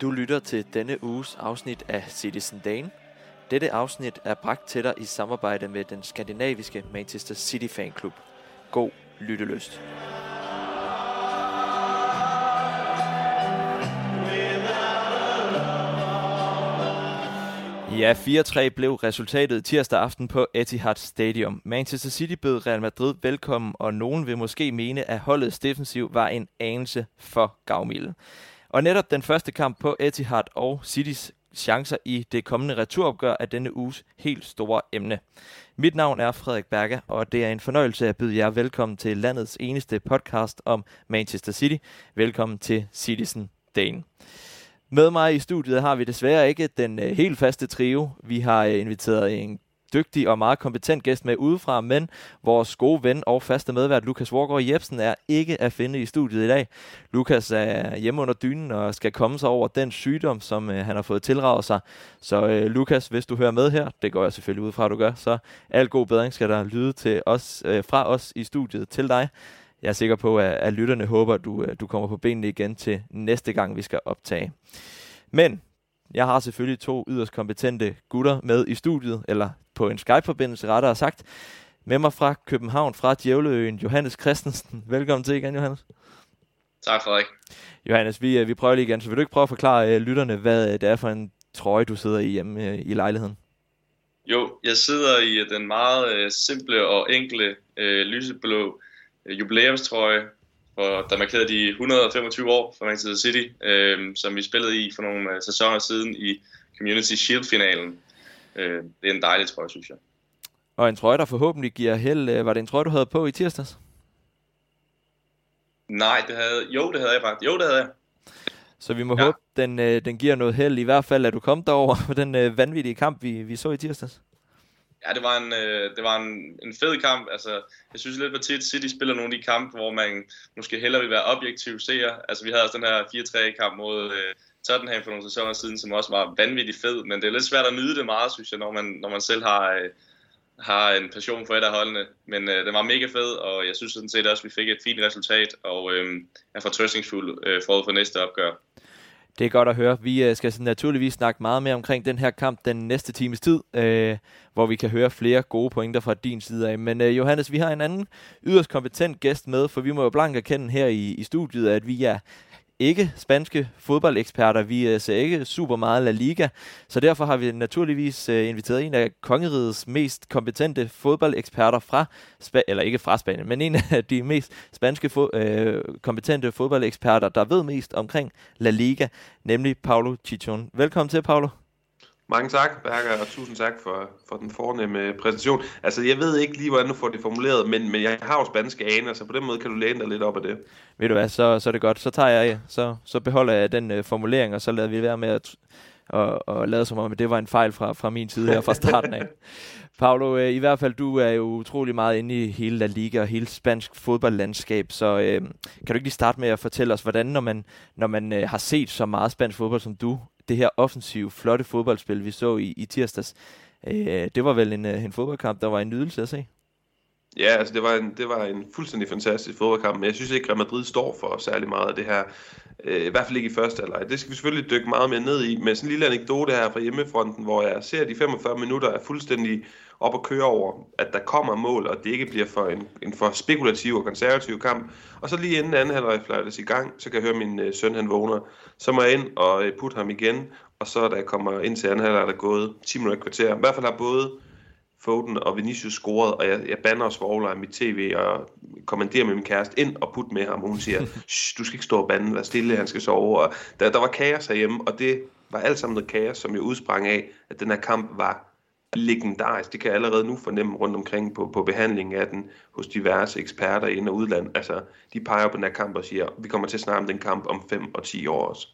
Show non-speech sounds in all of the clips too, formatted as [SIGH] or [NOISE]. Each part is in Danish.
Du lytter til denne uges afsnit af Citizen Dane. Dette afsnit er bragt til dig i samarbejde med den skandinaviske Manchester City Fanklub. God lyttelyst. Ja, 4-3 blev resultatet tirsdag aften på Etihad Stadium. Manchester City bød Real Madrid velkommen, og nogen vil måske mene, at holdets defensiv var en anelse for gavmilde. Og netop den første kamp på Etihad og Citys chancer i det kommende returopgør er denne uges helt store emne. Mit navn er Frederik Berger, og det er en fornøjelse at byde jer velkommen til landets eneste podcast om Manchester City. Velkommen til Citizen Dane. Med mig i studiet har vi desværre ikke den øh, helt faste trio. Vi har øh, inviteret en dygtig og meget kompetent gæst med udefra, men vores gode ven og faste medvært Lukas Vorgård Jebsen er ikke at finde i studiet i dag. Lukas er hjemme under dynen og skal komme sig over den sygdom, som øh, han har fået tilraget sig. Så øh, Lukas, hvis du hører med her, det går jeg selvfølgelig ud fra, at du gør, så al god bedring skal der lyde til os, øh, fra os i studiet til dig. Jeg er sikker på, at, at lytterne håber, at du, øh, du kommer på benene igen til næste gang, vi skal optage. Men jeg har selvfølgelig to yderst kompetente gutter med i studiet, eller på en Skype-forbindelse rettere sagt. Med mig fra København, fra Djævleøen, Johannes Christensen. Velkommen til igen, Johannes. Tak, Frederik. Johannes, vi, vi prøver lige igen, så vil du ikke prøve at forklare uh, lytterne, hvad det er for en trøje, du sidder i hjemme uh, i lejligheden? Jo, jeg sidder i den meget uh, simple og enkle uh, lyseblå uh, jubilæumstrøje, for, der markerede de 125 år for Manchester City, øh, som vi spillede i for nogle øh, sæsoner siden i Community Shield-finalen. Øh, det er en dejlig trøje, synes jeg. Og en trøje, der forhåbentlig giver held. Øh, var det en trøje, du havde på i tirsdags? Nej, det havde, jo, det havde jeg faktisk. Jo, det havde jeg. Så vi må ja. håbe, den, øh, den giver noget held. I hvert fald, at du kom derover på den øh, vanvittige kamp, vi, vi så i tirsdags. Ja, det var en, øh, det var en, en fed kamp. Altså, jeg synes lidt, at tit City spiller nogle af de kampe, hvor man måske hellere vil være objektiv seer. Altså, vi havde også den her 4-3-kamp mod øh, Tottenham for nogle sæsoner siden, som også var vanvittigt fed. Men det er lidt svært at nyde det meget, synes jeg, når man, når man selv har, øh, har en passion for et af holdene. Men øh, det var mega fed, og jeg synes sådan set også, at vi fik et fint resultat, og øh, er fortrøstningsfuld øh, forud for næste opgør. Det er godt at høre. Vi øh, skal naturligvis snakke meget mere omkring den her kamp den næste times tid, øh, hvor vi kan høre flere gode pointer fra din side af. Men øh, Johannes, vi har en anden yderst kompetent gæst med, for vi må jo blankt erkende her i, i studiet, at vi er ikke spanske fodboldeksperter. Vi øh, ser ikke super meget La Liga, så derfor har vi naturligvis øh, inviteret en af kongerigets mest kompetente fodboldeksperter fra, Spanien, eller ikke fra Spanien, men en af de mest spanske fo- øh, kompetente fodboldeksperter, der ved mest omkring La Liga, nemlig Paulo Chichon. Velkommen til, Paulo. Mange tak, Berger, og tusind tak for, for den fornemme præsentation. Altså, jeg ved ikke lige, hvordan du får det formuleret, men, men jeg har jo spanske aner, så på den måde kan du læne dig lidt op af det. Ved du hvad, så, så er det godt. Så tager jeg, så, så beholder jeg den uh, formulering, og så lader vi være med at og, og lade som om, at det var en fejl fra, fra min side her fra starten af. [LAUGHS] Paolo, øh, i hvert fald, du er jo utrolig meget inde i hele La Liga og hele spansk fodboldlandskab, så øh, kan du ikke lige starte med at fortælle os, hvordan, når man, når man øh, har set så meget spansk fodbold som du, det her offensive, flotte fodboldspil, vi så i, i tirsdags, øh, det var vel en, øh, en fodboldkamp, der var en nydelse at se? Ja, altså det var en, det var en fuldstændig fantastisk fodboldkamp, men jeg synes ikke, at Real Madrid står for særlig meget af det her. Øh, I hvert fald ikke i første halvleg. Det skal vi selvfølgelig dykke meget mere ned i, men sådan en lille anekdote her fra hjemmefronten, hvor jeg ser, at de 45 minutter er fuldstændig op at køre over, at der kommer mål, og det ikke bliver for en, en for spekulativ og konservativ kamp. Og så lige inden anden halvleg fløjtes i gang, så kan jeg høre min øh, søn, han vågner. Så må jeg ind og øh, putte ham igen, og så da jeg kommer ind til anden halvleg, er der gået 10 minutter kvarter. I hvert fald har både Foden og Vinicius scoret, og jeg, jeg banner og svogler af mit tv og kommanderer med min kæreste ind og put med ham, og hun siger, [LAUGHS] du skal ikke stå og bande, vær stille, han skal sove. Og der, der var kaos herhjemme, og det var alt sammen noget kaos, som jo udsprang af, at den her kamp var legendarisk. Det kan jeg allerede nu fornemme rundt omkring på, på behandlingen af den hos diverse eksperter ind- og udland. Altså, de peger på den her kamp og siger, vi kommer til at snakke om den kamp om 5 og 10 år også.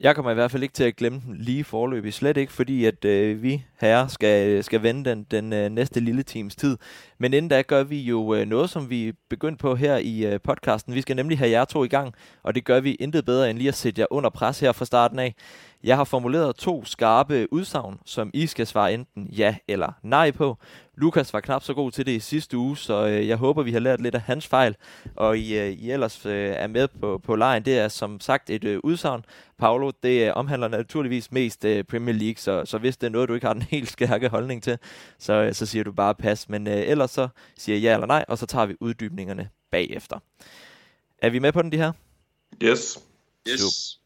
Jeg kommer i hvert fald ikke til at glemme den lige forløbig. Slet ikke, fordi at øh, vi her skal, øh, skal vende den, den øh, næste lille times tid. Men inden da gør vi jo øh, noget, som vi begyndte på her i øh, podcasten. Vi skal nemlig have jer to i gang, og det gør vi intet bedre end lige at sætte jer under pres her fra starten af. Jeg har formuleret to skarpe udsagn, som I skal svare enten ja eller nej på. Lukas var knap så god til det i sidste uge, så øh, jeg håber, vi har lært lidt af hans fejl, og I, øh, I ellers øh, er med på, på lejen. Det er som sagt et øh, udsagn. Paolo, det øh, omhandler naturligvis mest øh, Premier League, så, så hvis det er noget, du ikke har den [LAUGHS] helt skærke holdning til, så, øh, så siger du bare pas. Men øh, ellers så siger jeg ja eller nej, og så tager vi uddybningerne bagefter. Er vi med på den, de her? Yes. Yes.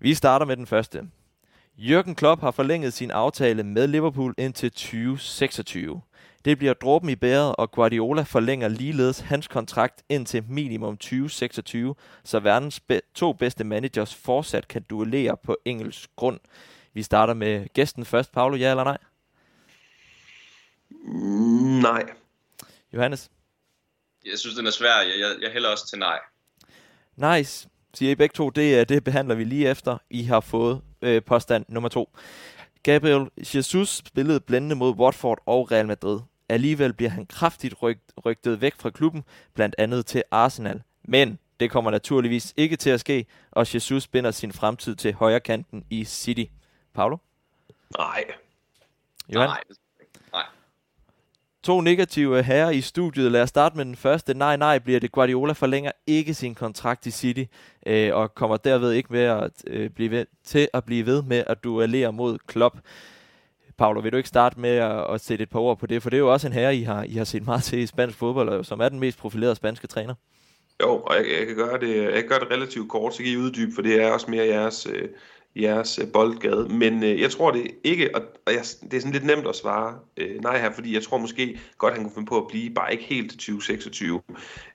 Vi starter med den første. Jürgen Klopp har forlænget sin aftale med Liverpool indtil 2026. Det bliver dråben i bæret, og Guardiola forlænger ligeledes hans kontrakt indtil minimum 2026, så verdens be- to bedste managers fortsat kan duellere på engelsk grund. Vi starter med gæsten først. Paolo, ja eller nej? Mm, nej. Johannes? Jeg synes, den er svær. Jeg, jeg, jeg hælder også til nej. Nice, siger I begge to. Det, det behandler vi lige efter. I har fået øh, påstand nummer to. Gabriel Jesus spillede blændende mod Watford og Real Madrid. Alligevel bliver han kraftigt rygt, rygtet væk fra klubben, blandt andet til Arsenal. Men det kommer naturligvis ikke til at ske, og Jesus binder sin fremtid til højre kanten i City. Paolo? Nej. Johan? Nej. Nej. To negative herrer i studiet. Lad os starte med den første. Nej, nej, bliver det. Guardiola forlænger ikke sin kontrakt i City, øh, og kommer derved ikke med at, øh, blive ved, til at blive ved med at duellere mod Klopp. Paolo, vil du ikke starte med at, at sætte et par ord på det? For det er jo også en herre, I har, I har set meget til i spansk fodbold, og som er den mest profilerede spanske træner. Jo, og jeg, jeg, kan gøre det, jeg kan gøre det relativt kort, så kan I uddybe, for det er også mere jeres, øh, jeres øh, boldgade. Men øh, jeg tror det ikke, og, og jeg, det er sådan lidt nemt at svare øh, nej her, fordi jeg tror måske godt, han kunne finde på at blive, bare ikke helt til 2026.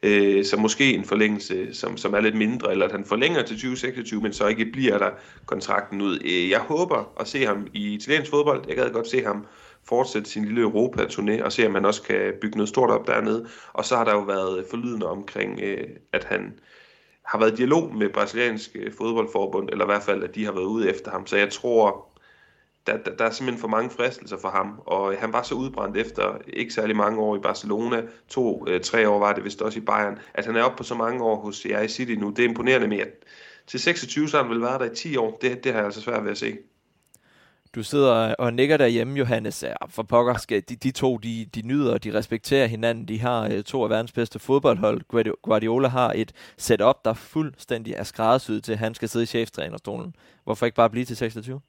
Øh, så måske en forlængelse, som, som er lidt mindre, eller at han forlænger til 2026, men så ikke bliver der kontrakten ud. Øh, jeg håber at se ham i italiensk fodbold. Jeg gad godt se ham fortsætte sin lille Europa-turné og se, om man også kan bygge noget stort op dernede. Og så har der jo været forlydende omkring, øh, at han har været i dialog med brasiliansk øh, fodboldforbund, eller i hvert fald, at de har været ude efter ham. Så jeg tror, der, der, der er simpelthen for mange fristelser for ham, og øh, han var så udbrændt efter ikke særlig mange år i Barcelona, to, øh, tre år var det vist også i Bayern, at han er oppe på så mange år hos CI City nu. Det er imponerende mere. til 26 så har han vel været der i 10 år. Det, det har jeg altså svært ved at se. Du sidder og nikker derhjemme, Johannes. Ja, for pokker skal de, de to, de, de nyder og de respekterer hinanden. De har uh, to af verdens bedste fodboldhold. Guardiola har et setup, der fuldstændig er skræddersyet til, at han skal sidde i cheftrænerstolen. Hvorfor ikke bare blive til 26?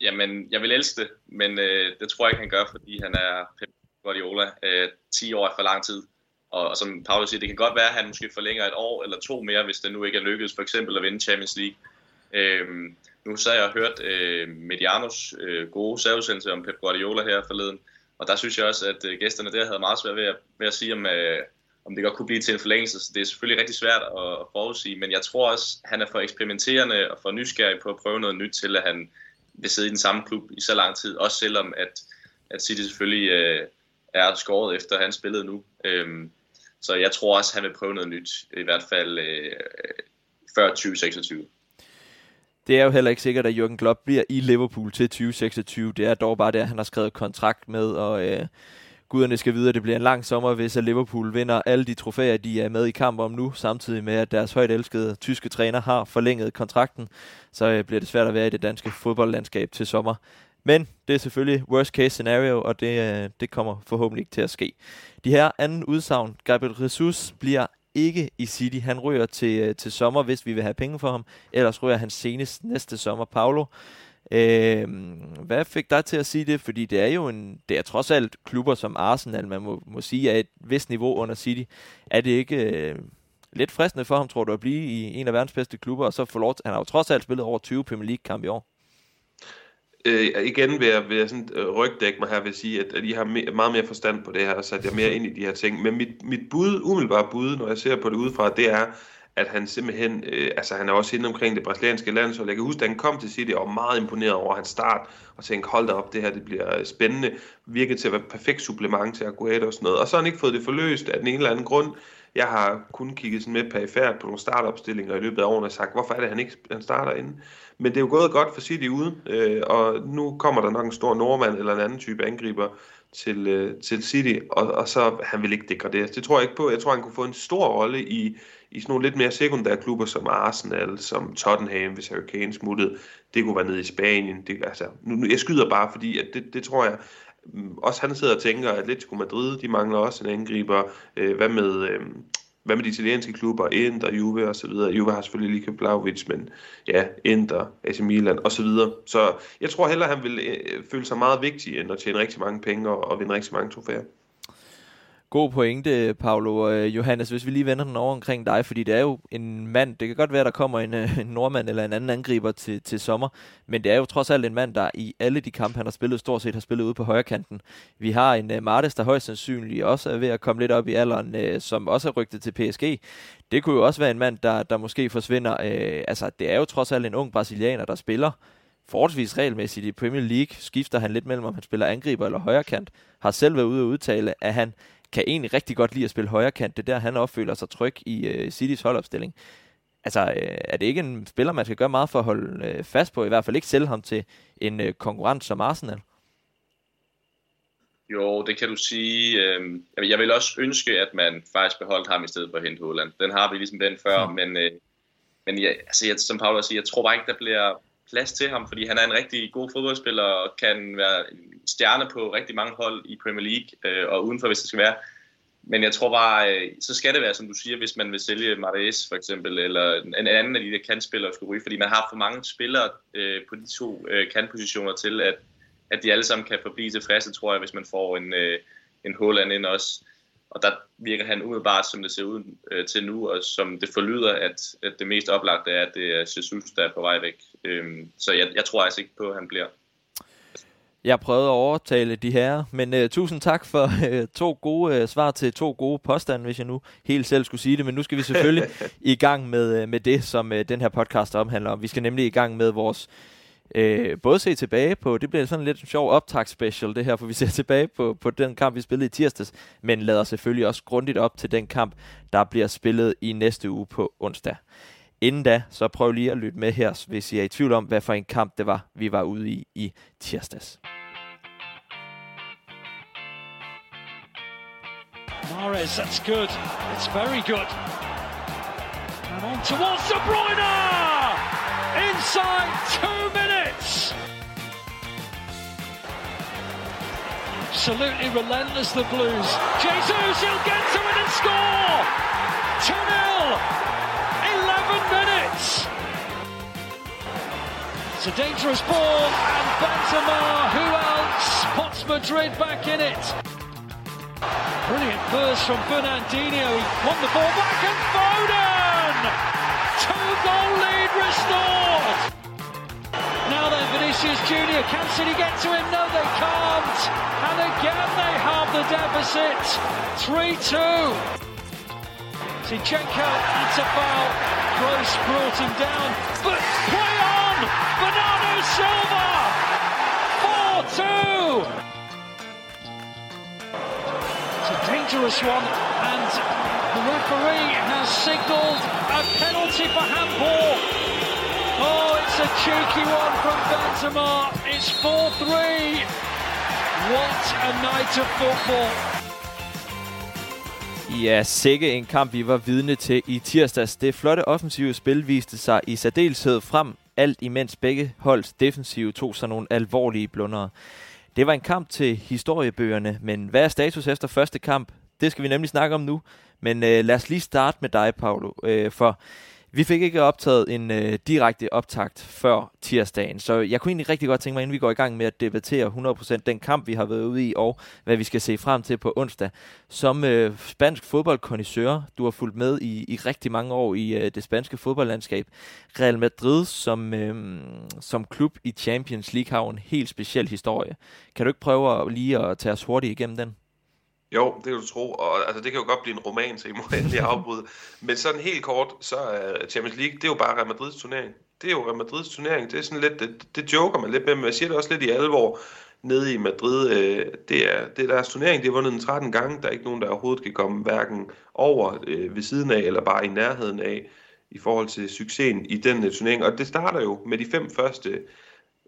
Jamen, jeg vil elske det, men øh, det tror jeg ikke, han gør, fordi han er Pep Guardiola. Øh, 10 år er for lang tid. Og, og som Paulus siger, det kan godt være, at han måske forlænger et år eller to mere, hvis det nu ikke er lykkedes, for eksempel at vinde Champions League. Øh, nu så jeg hørte øh, Medianos øh, gode særudsendelse om Pep Guardiola her forleden, og der synes jeg også, at øh, gæsterne der havde meget svært ved at, ved at sige, om, øh, om det godt kunne blive til en forlængelse. Så det er selvfølgelig rigtig svært at, at forudsige, men jeg tror også, at han er for eksperimenterende og for nysgerrig på at prøve noget nyt til, at han vil sidde i den samme klub i så lang tid, også selvom at, at City selvfølgelig øh, er skåret efter, at han spillede nu. Øhm, så jeg tror også, at han vil prøve noget nyt, i hvert fald øh, før 2026. Det er jo heller ikke sikkert, at Jürgen Klopp bliver i Liverpool til 2026. Det er dog bare det, han har skrevet kontrakt med, og øh, guderne skal vide, at det bliver en lang sommer, hvis Liverpool vinder alle de trofæer, de er med i kamp om nu, samtidig med, at deres højt elskede tyske træner har forlænget kontrakten. Så øh, bliver det svært at være i det danske fodboldlandskab til sommer. Men det er selvfølgelig worst case scenario, og det, øh, det kommer forhåbentlig ikke til at ske. De her anden udsagn, Gabriel Jesus bliver ikke i City. Han ryger til, øh, til sommer, hvis vi vil have penge for ham. Ellers ryger han senest næste sommer. Paolo, øh, hvad fik dig til at sige det? Fordi det er jo en, det er trods alt klubber som Arsenal, man må, må sige, er et vist niveau under City. Er det ikke øh, lidt fristende for ham, tror du, at blive i en af verdens bedste klubber, og så få lov til, han har jo trods alt spillet over 20 Premier League-kampe i år? Øh, igen vil jeg, vil jeg sådan, øh, rygdække mig her ved at sige, at, at I har me, meget mere forstand på det her, og sat jer mere ind i de her ting. Men mit, mit bud, umiddelbare bud, når jeg ser på det udefra, det er, at han simpelthen, øh, altså han er også inde omkring det brasilianske land, så jeg kan huske, at han kom til City og var meget imponeret over hans start, og tænkte, hold da op, det her det bliver øh, spændende, virkede til at være et perfekt supplement til Aguero og sådan noget. Og så har han ikke fået det forløst af den ene eller anden grund. Jeg har kun kigget sådan med perifært på nogle startopstillinger i løbet af årene og sagt, hvorfor er det, han ikke han starter inde? Men det er jo gået godt for City uden, øh, og nu kommer der nok en stor nordmand eller en anden type angriber til, øh, til City, og, og så han vil ikke degraderes. Det tror jeg ikke på. Jeg tror, han kunne få en stor rolle i, i sådan nogle lidt mere sekundære klubber som Arsenal, som Tottenham, hvis Harry Kane smuttede. Det kunne være nede i Spanien. Det, altså, nu, nu, jeg skyder bare, fordi at det, det tror jeg, mm, også han sidder og tænker, at Atletico Madrid, de mangler også en angriber. Øh, hvad med... Øh, hvad med de italienske klubber, Inter, Juve og så videre. Juve har selvfølgelig lige Blaovic, men ja, Inter, AC Milan og så videre. Så jeg tror hellere, han vil øh, føle sig meget vigtig, end at tjene rigtig mange penge og, og vinde rigtig mange trofæer. God pointe, Paolo. Øh, Johannes, hvis vi lige vender den over omkring dig, fordi det er jo en mand, det kan godt være, der kommer en, øh, en nordmand eller en anden angriber til, til sommer, men det er jo trods alt en mand, der i alle de kampe, han har spillet, stort set har spillet ude på højre kanten. Vi har en øh, uh, Martes, der højst sandsynligt også er ved at komme lidt op i alderen, uh, som også er rygtet til PSG. Det kunne jo også være en mand, der, der måske forsvinder. Uh, altså, det er jo trods alt en ung brasilianer, der spiller forholdsvis regelmæssigt i Premier League. Skifter han lidt mellem, om han spiller angriber eller højre kant. Har selv været ude og udtale, at han kan egentlig rigtig godt lide at spille højre kant. Det er der, han opføler sig tryg i uh, Citys holdopstilling. Altså, uh, er det ikke en spiller, man skal gøre meget for at holde uh, fast på? I hvert fald ikke sælge ham til en uh, konkurrent som Arsenal? Jo, det kan du sige. Øhm, jeg vil også ønske, at man faktisk beholdt ham i stedet for at hente Holland. Den har vi ligesom den før, mm. men, men jeg, altså, jeg, som Paolo siger, jeg tror bare ikke, der bliver plads til ham, fordi han er en rigtig god fodboldspiller og kan være stjerne på rigtig mange hold i Premier League øh, og udenfor, hvis det skal være. Men jeg tror bare, øh, så skal det være, som du siger, hvis man vil sælge Marais for eksempel, eller en anden af de der kantspillere skulle ryge, fordi man har for mange spillere øh, på de to øh, kantpositioner til, at, at de alle sammen kan forblive tilfredse, tror jeg, hvis man får en, øh, en Holland ind også. Og der virker han umiddelbart, som det ser ud øh, til nu, og som det forlyder, at, at det mest oplagte er, at det er Jesus, der er på vej væk. Øhm, så jeg, jeg tror altså ikke på, at han bliver. Jeg prøvede at overtale de her, men uh, tusind tak for uh, [LAUGHS] to gode uh, svar til to gode påstande, hvis jeg nu helt selv skulle sige det. Men nu skal vi selvfølgelig [LAUGHS] i gang med, uh, med det, som uh, den her podcast omhandler om. Vi skal nemlig i gang med vores uh, både se tilbage på, det bliver sådan lidt en sjov optag special det her, for vi ser [LAUGHS] tilbage på, på den kamp, vi spillede i tirsdags, men lader selvfølgelig også grundigt op til den kamp, der bliver spillet i næste uge på onsdag. Inden da, så prøv lige at lytte med her, hvis I er i tvivl om, hvad for en kamp det var, vi var ude i i tirsdags. Mares, that's good. It's very good. And on towards De Bruyne! Inside two minutes! Absolutely relentless, the Blues. Jesus, he'll get to it and score! 2-0! 11 minutes. It's a dangerous ball, and Benzema, who else, puts Madrid back in it. Brilliant burst from Fernandinho. He won the ball back, and Foden! Two-goal lead restored. Now then, Vinicius Junior, can City get to him? No, they can't. And again, they have the deficit. 3-2. Zinchenko, that's a foul. Gross brought him down, but play on! Bernardo Silva! 4-2! It's a dangerous one, and the referee has signalled a penalty for handball. Oh, it's a cheeky one from Benzema. It's 4-3. What a night of football. Ja, sikke en kamp, vi var vidne til i tirsdags. Det flotte offensive spil viste sig i særdeleshed frem, alt imens begge holds defensive tog sig nogle alvorlige blundere. Det var en kamp til historiebøgerne, men hvad er status efter første kamp? Det skal vi nemlig snakke om nu. Men øh, lad os lige starte med dig, Paolo, øh, for vi fik ikke optaget en øh, direkte optakt før tirsdagen, så jeg kunne egentlig rigtig godt tænke mig, inden vi går i gang med at debattere 100% den kamp, vi har været ude i, og hvad vi skal se frem til på onsdag. Som øh, spansk fodboldkondisør, du har fulgt med i, i rigtig mange år i øh, det spanske fodboldlandskab. Real Madrid som, øh, som klub i Champions League har en helt speciel historie. Kan du ikke prøve at, lige at tage os hurtigt igennem den? Jo, det kan du tro, og altså, det kan jo godt blive en roman, så I må endelig afbryde. [LAUGHS] Men sådan helt kort, så er Champions League, det er jo bare Real Madrids turnering. Det er jo Real Madrids turnering, det er sådan lidt, det, det joker man lidt med, men jeg siger det også lidt i alvor nede i Madrid. Øh, det, er, det er deres turnering, de har vundet den 13 gange, der er ikke nogen, der overhovedet kan komme hverken over øh, ved siden af, eller bare i nærheden af, i forhold til succesen i den turnering. Og det starter jo med de fem første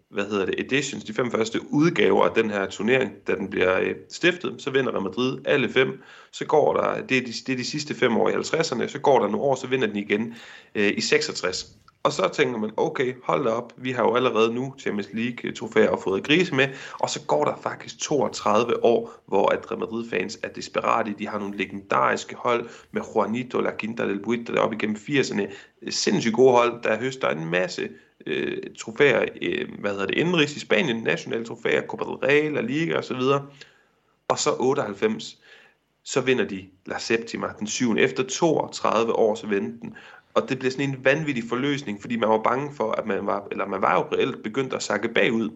hvad hedder det, editions, de fem første udgaver af den her turnering, da den bliver øh, stiftet, så vinder Real Madrid alle fem. Så går der, det er de, det er de sidste fem år i 50'erne, så går der nogle år, så vinder den igen øh, i 66. Og så tænker man, okay, hold da op, vi har jo allerede nu Champions League trofæer og fået grise med, og så går der faktisk 32 år, hvor at Real Madrid-fans er desperate. De har nogle legendariske hold med Juanito, La Quinta del Buita, der op igennem 80'erne. Sindssygt gode hold, der høster en masse øh, trofæer, øh, hvad hedder det, indenrigs i Spanien, nationale trofæer, Copa del Rey, La Liga osv. Og så 98, så vinder de La Septima den 7. Efter 32 års venten. Og det blev sådan en vanvittig forløsning, fordi man var bange for, at man var, eller man var jo reelt begyndt at sakke bagud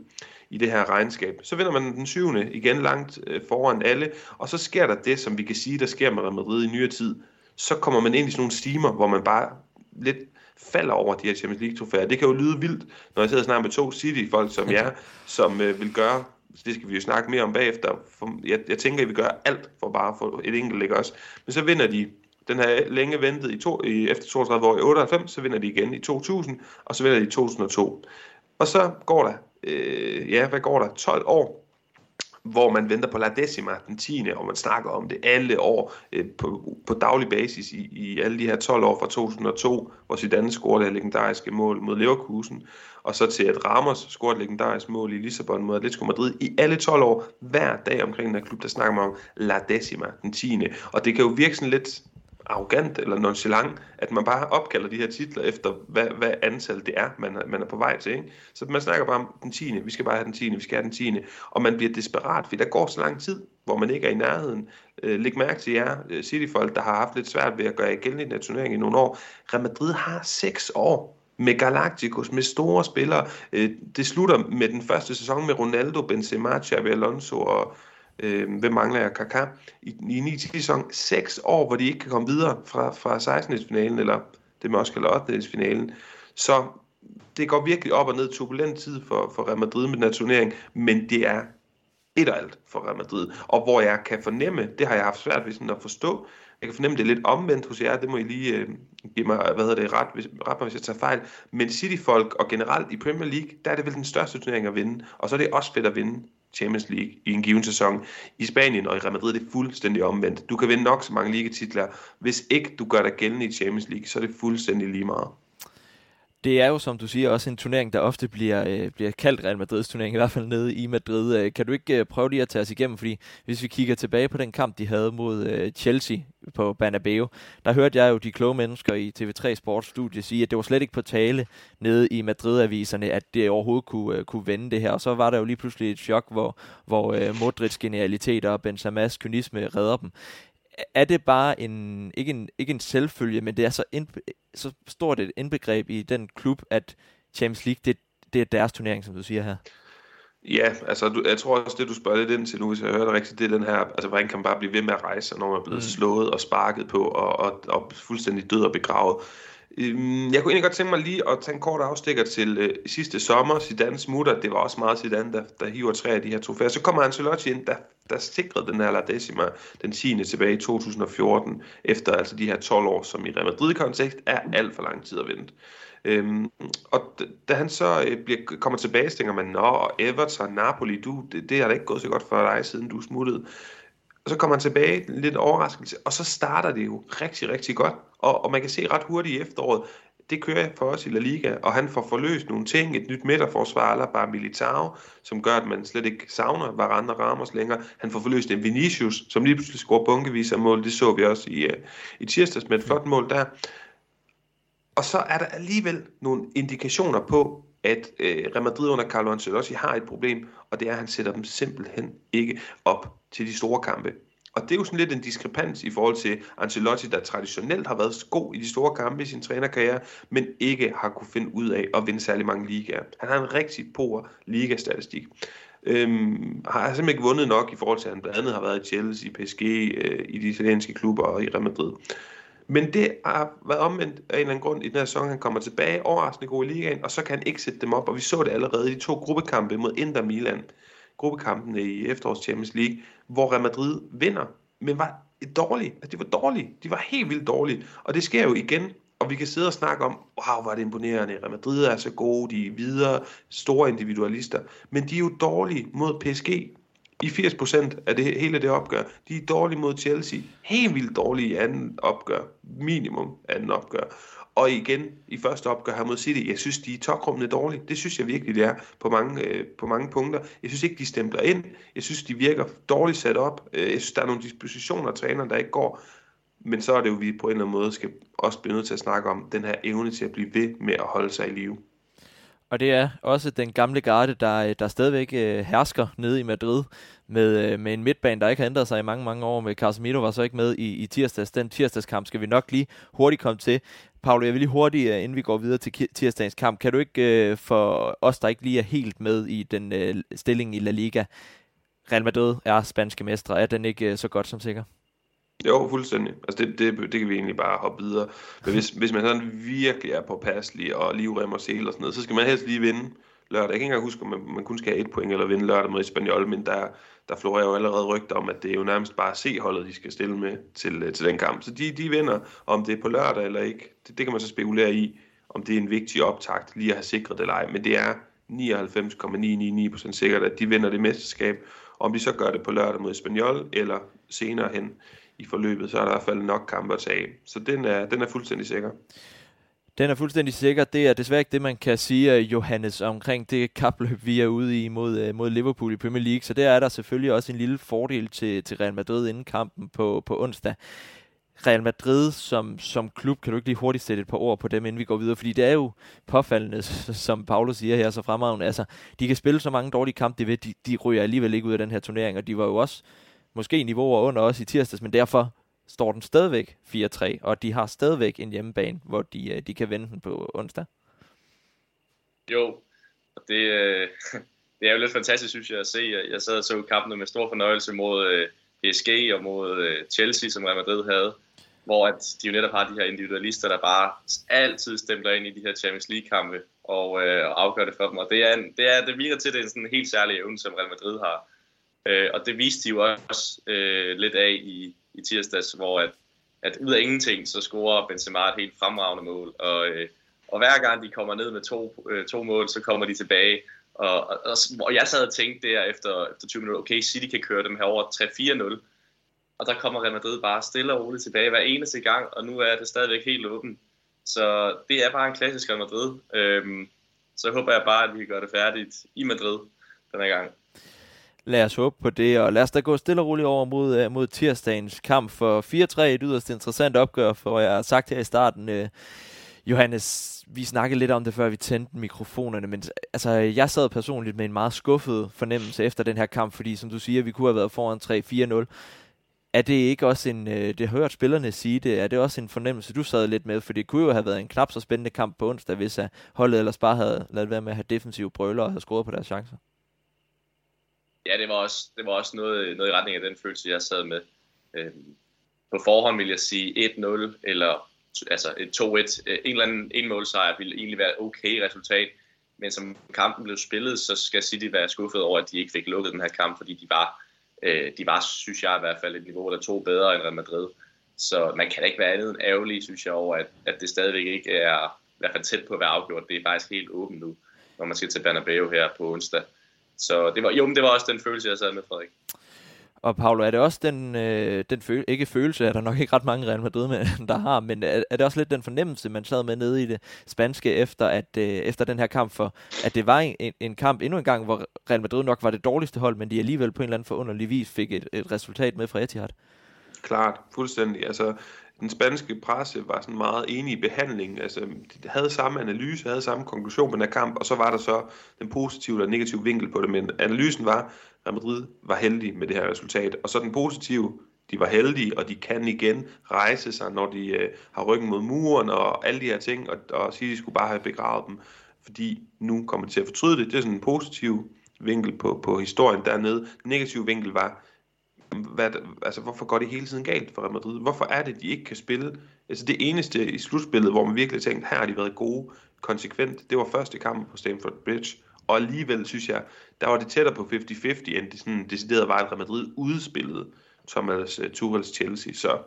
i det her regnskab. Så vinder man den syvende igen langt øh, foran alle, og så sker der det, som vi kan sige, der sker med Madrid i nyere tid. Så kommer man ind i sådan nogle stimer, hvor man bare lidt falder over de her Champions League trofæer. Det kan jo lyde vildt, når jeg sidder og snakker med to City-folk som jer, som øh, vil gøre, det skal vi jo snakke mere om bagefter. For jeg, jeg tænker, at vi gør alt for bare at få et enkelt ikke også. Men så vinder de den har længe ventet i, to, i efter 32 år i 98, så vinder de igen i 2000, og så vinder de i 2002. Og så går der, øh, ja, hvad går der? 12 år, hvor man venter på La Decima den 10. og man snakker om det alle år øh, på, på daglig basis i, i alle de her 12 år fra 2002, hvor Zidane scorede det legendariske mål mod Leverkusen, og så til at Ramos scorede et legendarisk mål i Lissabon mod Atletico Madrid i alle 12 år, hver dag omkring den her klub, der snakker man om La Decima den 10. Og det kan jo virke sådan lidt arrogant eller nonchalant, at man bare opkalder de her titler efter, hvad, hvad antal det er, man, man er på vej til. Ikke? Så man snakker bare om den 10. Vi skal bare have den 10. Vi skal have den 10. Og man bliver desperat, fordi der går så lang tid, hvor man ikke er i nærheden. Øh, læg mærke til jer, øh, City-folk, der har haft lidt svært ved at gøre gældende i den her turnering i nogle år. Real Madrid har 6 år med Galacticos, med store spillere. Øh, det slutter med den første sæson med Ronaldo, Benzema, Xavi Alonso og øh, hvem mangler jeg, Kaká, i, i 9 sæson, 6 år, hvor de ikke kan komme videre fra, fra 16. finalen, eller det man også kalder 8. finalen. Så det går virkelig op og ned, turbulent tid for, for Real Madrid med den her turnering, men det er et og alt for Real Madrid. Og hvor jeg kan fornemme, det har jeg haft svært ved sådan at forstå, jeg kan fornemme det lidt omvendt hos jer, det må I lige øh, give mig, hvad hedder det, ret, hvis, ret mig, hvis jeg tager fejl. Men City-folk og generelt i Premier League, der er det vel den største turnering at vinde, og så er det også fedt at vinde Champions League i en given sæson. I Spanien og i Real Madrid det fuldstændig omvendt. Du kan vinde nok så mange ligatitler. Hvis ikke du gør dig gældende i Champions League, så er det fuldstændig lige meget. Det er jo, som du siger, også en turnering, der ofte bliver, øh, bliver kaldt Real Madrids turnering, i hvert fald nede i Madrid. Øh, kan du ikke øh, prøve lige at tage os igennem? Fordi hvis vi kigger tilbage på den kamp, de havde mod øh, Chelsea på Banabeo, der hørte jeg jo de kloge mennesker i TV3 Sportsstudie sige, at det var slet ikke på tale nede i Madrid-aviserne, at det overhovedet kunne, øh, kunne vende det her. Og så var der jo lige pludselig et chok, hvor, hvor øh, Modrids genialitet og Benzema's kynisme redder dem er det bare en, ikke en, ikke en selvfølge, men det er så, ind, så stort et indbegreb i den klub, at Champions League, det, det er deres turnering, som du siger her. Ja, altså du, jeg tror også, det du spørger lidt ind til nu, hvis jeg hører det rigtigt, det er den her, altså hvordan kan man bare blive ved med at rejse, når man er blevet mm. slået og sparket på og, og, og fuldstændig død og begravet. Øhm, jeg kunne egentlig godt tænke mig lige at tage en kort afstikker til øh, sidste sommer. Zidane smutter, det var også meget Zidane, der, der hiver tre af de her trofæer. Så kommer Ancelotti ind, der, der sikrede den her La Decima den 10. tilbage i 2014, efter altså de her 12 år, som i Real Madrid-kontekst er alt for lang tid at vente. Øhm, og da han så øh, bliver, kommer tilbage, så tænker man, nå, Everton, Napoli, du, det, det har da ikke gået så godt for dig, siden du smuttede. Og så kommer han tilbage, lidt overraskelse, og så starter det jo rigtig, rigtig godt. Og, og man kan se ret hurtigt i efteråret, det kører for os i La Liga, og han får forløst nogle ting, et nyt midterforsvar, eller bare Militao, som gør, at man slet ikke savner Varane og Ramos længere. Han får forløst en Vinicius, som lige pludselig scorer bunkevis af mål, det så vi også i, øh, i tirsdags med et flot mål der. Og så er der alligevel nogle indikationer på, at øh, Real Madrid under Carlo Ancelotti har et problem, og det er, at han sætter dem simpelthen ikke op til de store kampe. Og det er jo sådan lidt en diskrepans i forhold til Ancelotti, der traditionelt har været god i de store kampe i sin trænerkarriere, men ikke har kunne finde ud af at vinde særlig mange ligaer. Han har en rigtig poor ligastatistik. Øhm, har simpelthen ikke vundet nok i forhold til, at han blandt andet har været i Chelsea, i PSG, øh, i de italienske klubber og i Real Madrid. Men det har været omvendt af en eller anden grund i den her sæson. Han kommer tilbage, overraskende god i ligaen, og så kan han ikke sætte dem op. Og vi så det allerede i de to gruppekampe mod Inter Milan. Gruppekampene i efterårs Champions League, hvor Real Madrid vinder, men var dårlige. Altså, de var dårlige. De var helt vildt dårlige. Og det sker jo igen og vi kan sidde og snakke om, wow, hvor er det imponerende, Real Madrid er så gode, de er videre, store individualister, men de er jo dårlige mod PSG i 80% af det, hele det opgør. De er dårlige mod Chelsea, helt vildt dårlige i anden opgør, minimum anden opgør. Og igen, i første opgør her mod City, jeg synes, de er tokrummende dårlige. Det synes jeg virkelig, det er på mange, øh, på mange punkter. Jeg synes ikke, de stempler ind. Jeg synes, de virker dårligt sat op. Øh, jeg synes, der er nogle dispositioner af træneren, der ikke går. Men så er det jo, vi på en eller anden måde skal også blive nødt til at snakke om den her evne til at blive ved med at holde sig i live. Og det er også den gamle garde, der, øh, der stadigvæk øh, hersker nede i Madrid med, med en midtbane, der ikke har ændret sig i mange, mange år. Med Casemiro var så ikke med i, i tirsdags. Den tirsdagskamp skal vi nok lige hurtigt komme til. Paolo, jeg vil lige hurtigt, øh, inden vi går videre til tirsdagens kamp, kan du ikke øh, for os, der ikke lige er helt med i den øh, stilling i La Liga, Real Madrid er spanske mestre, er den ikke så godt som sikker? Jo, fuldstændig. Altså det, det, det kan vi egentlig bare hoppe videre. Men hvis, hvis man sådan virkelig er påpasselig og livrem og sel og sådan noget, så skal man helst lige vinde lørdag. Jeg kan ikke engang huske, om man, man kun skal have et point eller vinde lørdag mod Espanyol, men der, der florerer jo allerede rygter om, at det er jo nærmest bare C-holdet, de skal stille med til, øh, til den kamp. Så de, de vinder, om det er på lørdag eller ikke, det, det kan man så spekulere i, om det er en vigtig optakt lige at have sikret det eller ej. Men det er 99,999% sikkert, at de vinder det mesterskab. Om de så gør det på lørdag mod Espanyol eller senere hen i forløbet, så er der i hvert fald nok kampe at tage. Så den er, den er fuldstændig sikker. Den er fuldstændig sikker. Det er desværre ikke det, man kan sige, øh, Johannes, omkring det kapløb, vi er ude i mod, øh, mod Liverpool i Premier League. Så der er der selvfølgelig også en lille fordel til, til Real Madrid inden kampen på, på onsdag. Real Madrid som, som klub, kan du ikke lige hurtigt sætte et par ord på dem, inden vi går videre? Fordi det er jo påfaldende, [LAUGHS] som Paolo siger her, så fremragende. Altså, de kan spille så mange dårlige kampe, de ved, de, de ryger alligevel ikke ud af den her turnering, og de var jo også måske niveauer under os i tirsdags, men derfor står den stadigvæk 4-3, og de har stadigvæk en hjemmebane, hvor de, øh, de kan vende den på onsdag. Jo, og det, øh, [LAUGHS] det er jo lidt fantastisk, synes jeg, at se. Jeg sad og så kampene med stor fornøjelse mod øh, PSG og mod øh, Chelsea, som Real Madrid havde, hvor at de jo netop har de her individualister, der bare altid stempler ind i de her Champions League-kampe og, øh, og afgør det for dem. Og det, er en, det, er, det virker til, at det er en sådan helt særlig evne, som Real Madrid har. Øh, og det viste de jo også øh, lidt af i, i tirsdags, hvor at, at ud af ingenting, så scorer Benzema et helt fremragende mål. Og, øh, og hver gang de kommer ned med to, øh, to mål, så kommer de tilbage. Og, og, og, og jeg sad og tænkte der efter, efter 20 minutter, okay, City kan køre dem herover 3-4-0. Og der kommer Real Madrid bare stille og roligt tilbage hver eneste gang, og nu er det stadigvæk helt åbent. Så det er bare en klassisk Real Madrid. Øhm, så håber jeg bare, at vi kan gøre det færdigt i Madrid den her gang. Lad os håbe på det, og lad os da gå stille og roligt over mod, øh, mod tirsdagens kamp for 4-3. Et yderst interessant opgør, for jeg har sagt her i starten, øh, Johannes, vi snakkede lidt om det, før vi tændte mikrofonerne, men altså, jeg sad personligt med en meget skuffet fornemmelse efter den her kamp, fordi som du siger, vi kunne have været foran 3-4-0. Er det ikke også en, øh, det har hørt spillerne sige det, er det også en fornemmelse, du sad lidt med, for det kunne jo have været en knap så spændende kamp på onsdag, hvis holdet ellers bare havde lavet være med at have defensive brøler og havde scoret på deres chancer ja, det var også, det var også noget, noget i retning af den følelse, jeg sad med. Øhm, på forhånd vil jeg sige 1-0, eller altså 2-1. Øh, en eller anden en målsejr ville egentlig være et okay resultat, men som kampen blev spillet, så skal City være skuffet over, at de ikke fik lukket den her kamp, fordi de var, øh, de var synes jeg i hvert fald, et niveau, der to bedre end Real Madrid. Så man kan ikke være andet end ærgerlig, synes jeg, over, at, at det stadigvæk ikke er i hvert fald tæt på at være afgjort. Det er faktisk helt åbent nu, når man skal til Bernabeu her på onsdag. Så det var, jo, men det var også den følelse, jeg sad med, Frederik. Og Paolo, er det også den, øh, den føl- ikke følelse, er der nok ikke ret mange Real Madrid, med, [LAUGHS] der har, men er, er det også lidt den fornemmelse, man sad med nede i det spanske efter, at, øh, efter den her kamp, for at det var en, en kamp endnu en gang, hvor Real Madrid nok var det dårligste hold, men de alligevel på en eller anden forunderlig vis fik et, et resultat med fra Etihad? Klart, fuldstændig. Altså, den spanske presse var sådan meget enig i behandlingen. Altså, de havde samme analyse, havde samme konklusion på den her kamp, og så var der så den positive eller negative vinkel på det. Men analysen var, at Madrid var heldig med det her resultat. Og så den positive, de var heldige, og de kan igen rejse sig, når de øh, har ryggen mod muren og alle de her ting, og, og sige, at de skulle bare have begravet dem, fordi nu kommer de til at fortryde det. Det er sådan en positiv vinkel på, på historien dernede. Den negative vinkel var, hvad, altså, hvorfor går det hele tiden galt for Real Madrid? Hvorfor er det, de ikke kan spille? Altså det eneste i slutspillet, hvor man virkelig tænkte, her har de været gode, konsekvent, det var første kamp på Stamford Bridge. Og alligevel synes jeg, der var det tættere på 50-50, end det sådan decideret var, at Real Madrid udspillede Thomas øh, Tuchels Chelsea. Så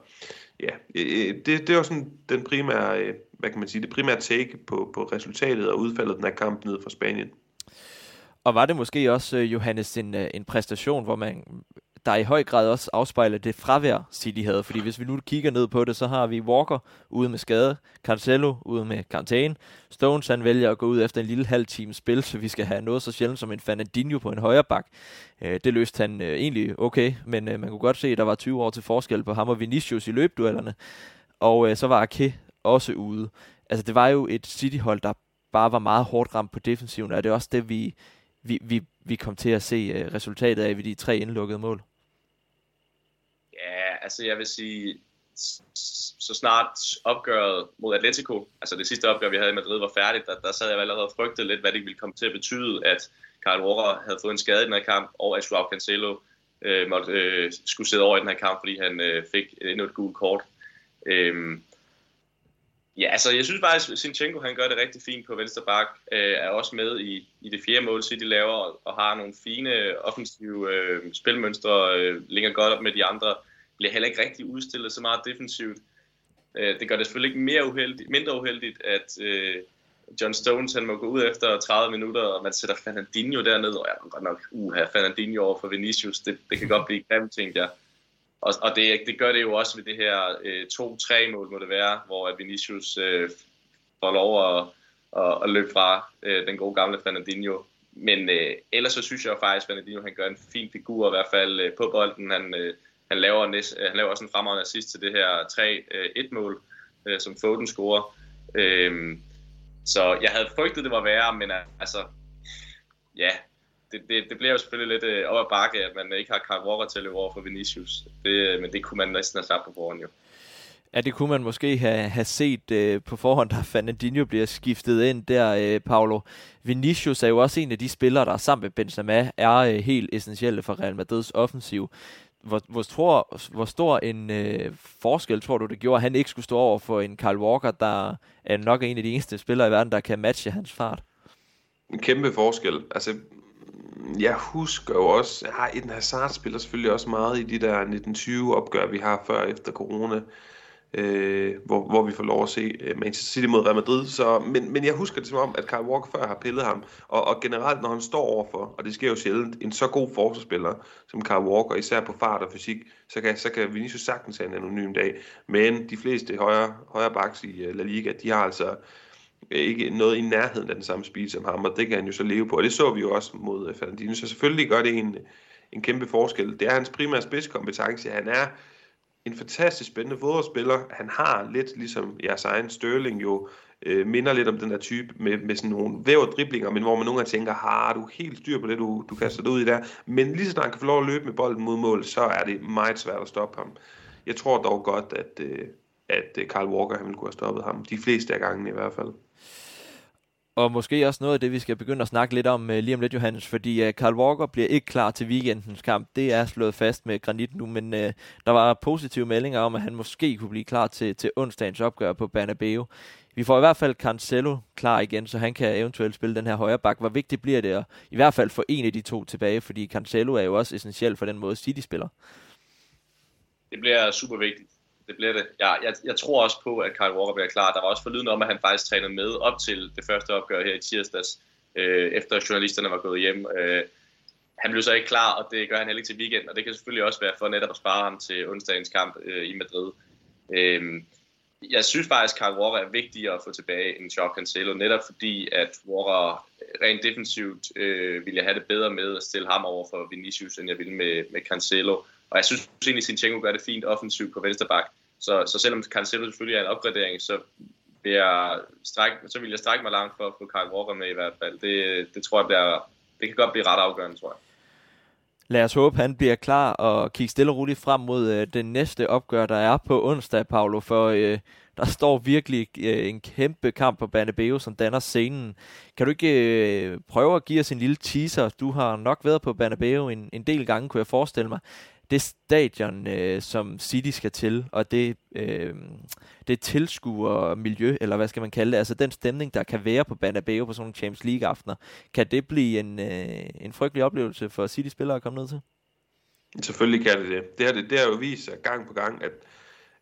ja, øh, øh, det, det var sådan den primære, hvad kan man sige, det primære take på, på resultatet og udfaldet af den her kamp ned fra Spanien. Og var det måske også, Johannes, en, en præstation, hvor man der i høj grad også afspejler det fravær, City havde. Fordi hvis vi nu kigger ned på det, så har vi Walker ude med skade, Cancelo ude med karantæne, Stones han vælger at gå ud efter en lille halv time spil, så vi skal have noget så sjældent som en Fernandinho på en højre bak. Øh, det løste han øh, egentlig okay, men øh, man kunne godt se, at der var 20 år til forskel på ham og Vinicius i løbduellerne. Og øh, så var Ake også ude. Altså det var jo et City-hold, der bare var meget hårdt ramt på defensiven, og det er også det, vi, vi, vi, vi kom til at se øh, resultatet af ved de tre indlukkede mål. Ja, altså jeg vil sige, så snart opgøret mod Atletico, altså det sidste opgør, vi havde i Madrid, var færdigt, der, der sad jeg allerede og frygtede lidt, hvad det ville komme til at betyde, at Karl Rohrer havde fået en skade i den her kamp, og at Joao Cancelo øh, måtte, øh, skulle sidde over i den her kamp, fordi han øh, fik endnu et gult kort. Øhm, Ja, altså jeg synes faktisk, at Sinchenko han gør det rigtig fint på venstre bak, øh, er også med i, i det fjerde mål, City laver, og, og har nogle fine offensive øh, spilmønstre, øh, ligger godt op med de andre, bliver heller ikke rigtig udstillet så meget defensivt. Øh, det gør det selvfølgelig ikke mere uheldigt, mindre uheldigt, at øh, John Stones han må gå ud efter 30 minutter, og man sætter Fernandinho derned, og jeg godt nok, uha, Fernandinho over for Vinicius, det, det kan godt blive grimt, tænkte jeg. Og, og det, det gør det jo også ved det her øh, 2-3 mål, må det være, hvor Vinicius øh, får lov at, at, at løbe fra øh, den gode gamle Fernandinho. Men øh, ellers så synes jeg faktisk, at Fernandinho han gør en fin figur, i hvert fald øh, på bolden. Han, øh, han, laver næst, øh, han laver også en fremragende assist til det her 3-1-mål, øh, øh, som Foden scorer. Øh, så jeg havde frygtet, det var værre, men altså, ja, det, det, det bliver jo selvfølgelig lidt øh, op ad bakke, at man ikke har Karl Walker til at løbe over for Vinicius. Det, øh, men det kunne man næsten have sagt på forhånd jo. Ja, det kunne man måske have, have set øh, på forhånd, da Fernandinho bliver skiftet ind der, øh, Paulo. Vinicius er jo også en af de spillere, der sammen med Benzema er øh, helt essentielle for Real Madrids offensiv. Hvor, hvor, tror, hvor stor en øh, forskel tror du, det gjorde, at han ikke skulle stå over for en Carl Walker, der er nok en af de eneste spillere i verden, der kan matche hans fart? En kæmpe forskel. Altså, jeg husker jo også, at Eden Hazard spiller selvfølgelig også meget i de der 1920 opgør, vi har før efter corona, øh, hvor, hvor vi får lov at se øh, Manchester City mod Real Madrid. Så, men, men jeg husker det som om, at Kyle Walker før har pillet ham, og, og generelt når han står overfor, og det sker jo sjældent, en så god forsvarsspiller som Kyle Walker, især på fart og fysik, så kan, så kan Vinicius sagtens have en anonym dag. Men de fleste højre, højre backs i øh, La Liga, de har altså øh, ikke noget i nærheden af den samme speed som ham, og det kan han jo så leve på, og det så vi jo også mod øh, Fernandinho, så selvfølgelig gør det en, en kæmpe forskel. Det er hans primære spidskompetence, han er en fantastisk spændende fodboldspiller, han har lidt ligesom jeres egen Sterling jo, øh, minder lidt om den der type med, med sådan nogle væv driblinger, men hvor man nogle gange tænker, har du helt styr på det, du, du kaster dig ud i der. Men lige så snart han kan få lov at løbe med bolden mod mål, så er det meget svært at stoppe ham. Jeg tror dog godt, at, øh, at øh, Carl Walker han ville kunne have stoppet ham. De fleste af gangene i hvert fald. Og måske også noget af det, vi skal begynde at snakke lidt om uh, lige om lidt, Johannes, fordi øh, uh, Carl Walker bliver ikke klar til weekendens kamp. Det er slået fast med granit nu, men uh, der var positive meldinger om, at han måske kunne blive klar til, til onsdagens opgør på Banabeo. Vi får i hvert fald Cancelo klar igen, så han kan eventuelt spille den her højre bak. Hvor vigtigt bliver det at, i hvert fald få en af de to tilbage, fordi Cancelo er jo også essentiel for den måde, City spiller. Det bliver super vigtigt det bliver det. Ja, jeg, jeg tror også på, at Kyle Walker bliver klar. Der var også forlydende om, at han faktisk træner med op til det første opgør her i tirsdags, øh, efter journalisterne var gået hjem. Øh, han blev så ikke klar, og det gør han heller ikke til weekend, og det kan selvfølgelig også være for netop at spare ham til onsdagens kamp øh, i Madrid. Øh, jeg synes faktisk, at Kyle Walker er vigtigere at få tilbage end Joao Cancelo, netop fordi, at Walker rent defensivt øh, ville jeg have det bedre med at stille ham over for Vinicius, end jeg ville med, med Cancelo. Og jeg synes egentlig, at Sinchenko gør det fint offensivt på venstre bak. Så, så selvom Cancelo selvfølgelig er en opgradering, så vil jeg strække, så vil jeg strække mig langt for at få Kyle Walker med i hvert fald. Det, det tror jeg bliver, det kan godt blive ret afgørende, tror jeg. Lad os håbe, han bliver klar og kigge stille og roligt frem mod øh, den næste opgør, der er på onsdag, Paolo, for øh, der står virkelig øh, en kæmpe kamp på Banebeo, som danner scenen. Kan du ikke øh, prøve at give os en lille teaser? Du har nok været på Banebeo en, en del gange, kunne jeg forestille mig det stadion, øh, som City skal til, og det, øh, det tilskuer miljø, eller hvad skal man kalde det, altså den stemning, der kan være på Banabeo på sådan nogle Champions League-aftener, kan det blive en, øh, en frygtelig oplevelse for City-spillere at komme ned til? Selvfølgelig kan det det. Det har, det, det har jo vist sig gang på gang, at,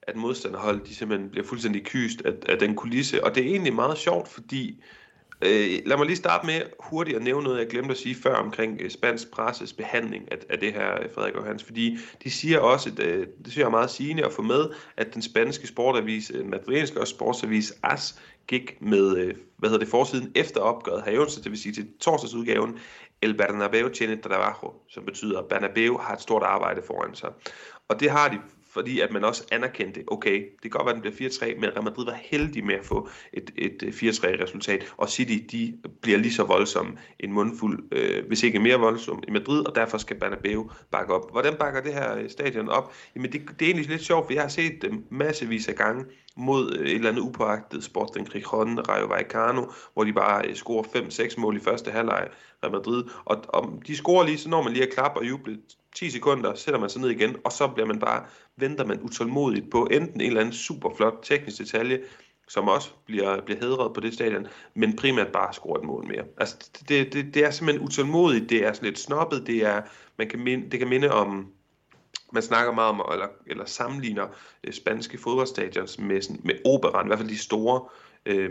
at modstanderhold de simpelthen bliver fuldstændig kyst af, af den kulisse. Og det er egentlig meget sjovt, fordi Øh, lad mig lige starte med hurtigt at nævne noget, jeg glemte at sige før omkring øh, spansk presses behandling af, af det her, øh, Frederik og Hans, fordi de siger også, at, øh, det synes jeg er meget sigende at få med, at den spanske sportavis, den madrilenske og sportsavis AS, gik med, øh, hvad hedder det, forsiden efter opgøret her det vil sige til torsdagsudgaven, El Bernabeu tiene trabajo, som betyder, at Bernabeu har et stort arbejde foran sig. Og det har de fordi at man også anerkendte, okay, det kan godt være, at den bliver 4-3, men Real Madrid var heldig med at få et, et øh, 4-3-resultat, og City, de bliver lige så voldsomme en mundfuld, øh, hvis ikke mere voldsomme i Madrid, og derfor skal Bernabeu bakke op. Hvordan bakker det her øh, stadion op? Jamen, det, det er egentlig lidt sjovt, for jeg har set dem massevis af gange mod øh, et eller andet upåagtet Sporting Gijón, Rayo Vallecano, hvor de bare scorer 5-6 mål i første halvleg Real Madrid, og, og de scorer lige, så når man lige at klappe og juble 10 sekunder, sætter man sig ned igen, og så bliver man bare, venter man utålmodigt på enten en eller anden super flot teknisk detalje, som også bliver, bliver hedret på det stadion, men primært bare score et mål mere. Altså, det, det, det er simpelthen utålmodigt, det er sådan lidt snobbet, det, er, man kan minde, det kan minde om, man snakker meget om, eller, eller sammenligner øh, spanske fodboldstadions med, sådan, med operan, i hvert fald de store, øh,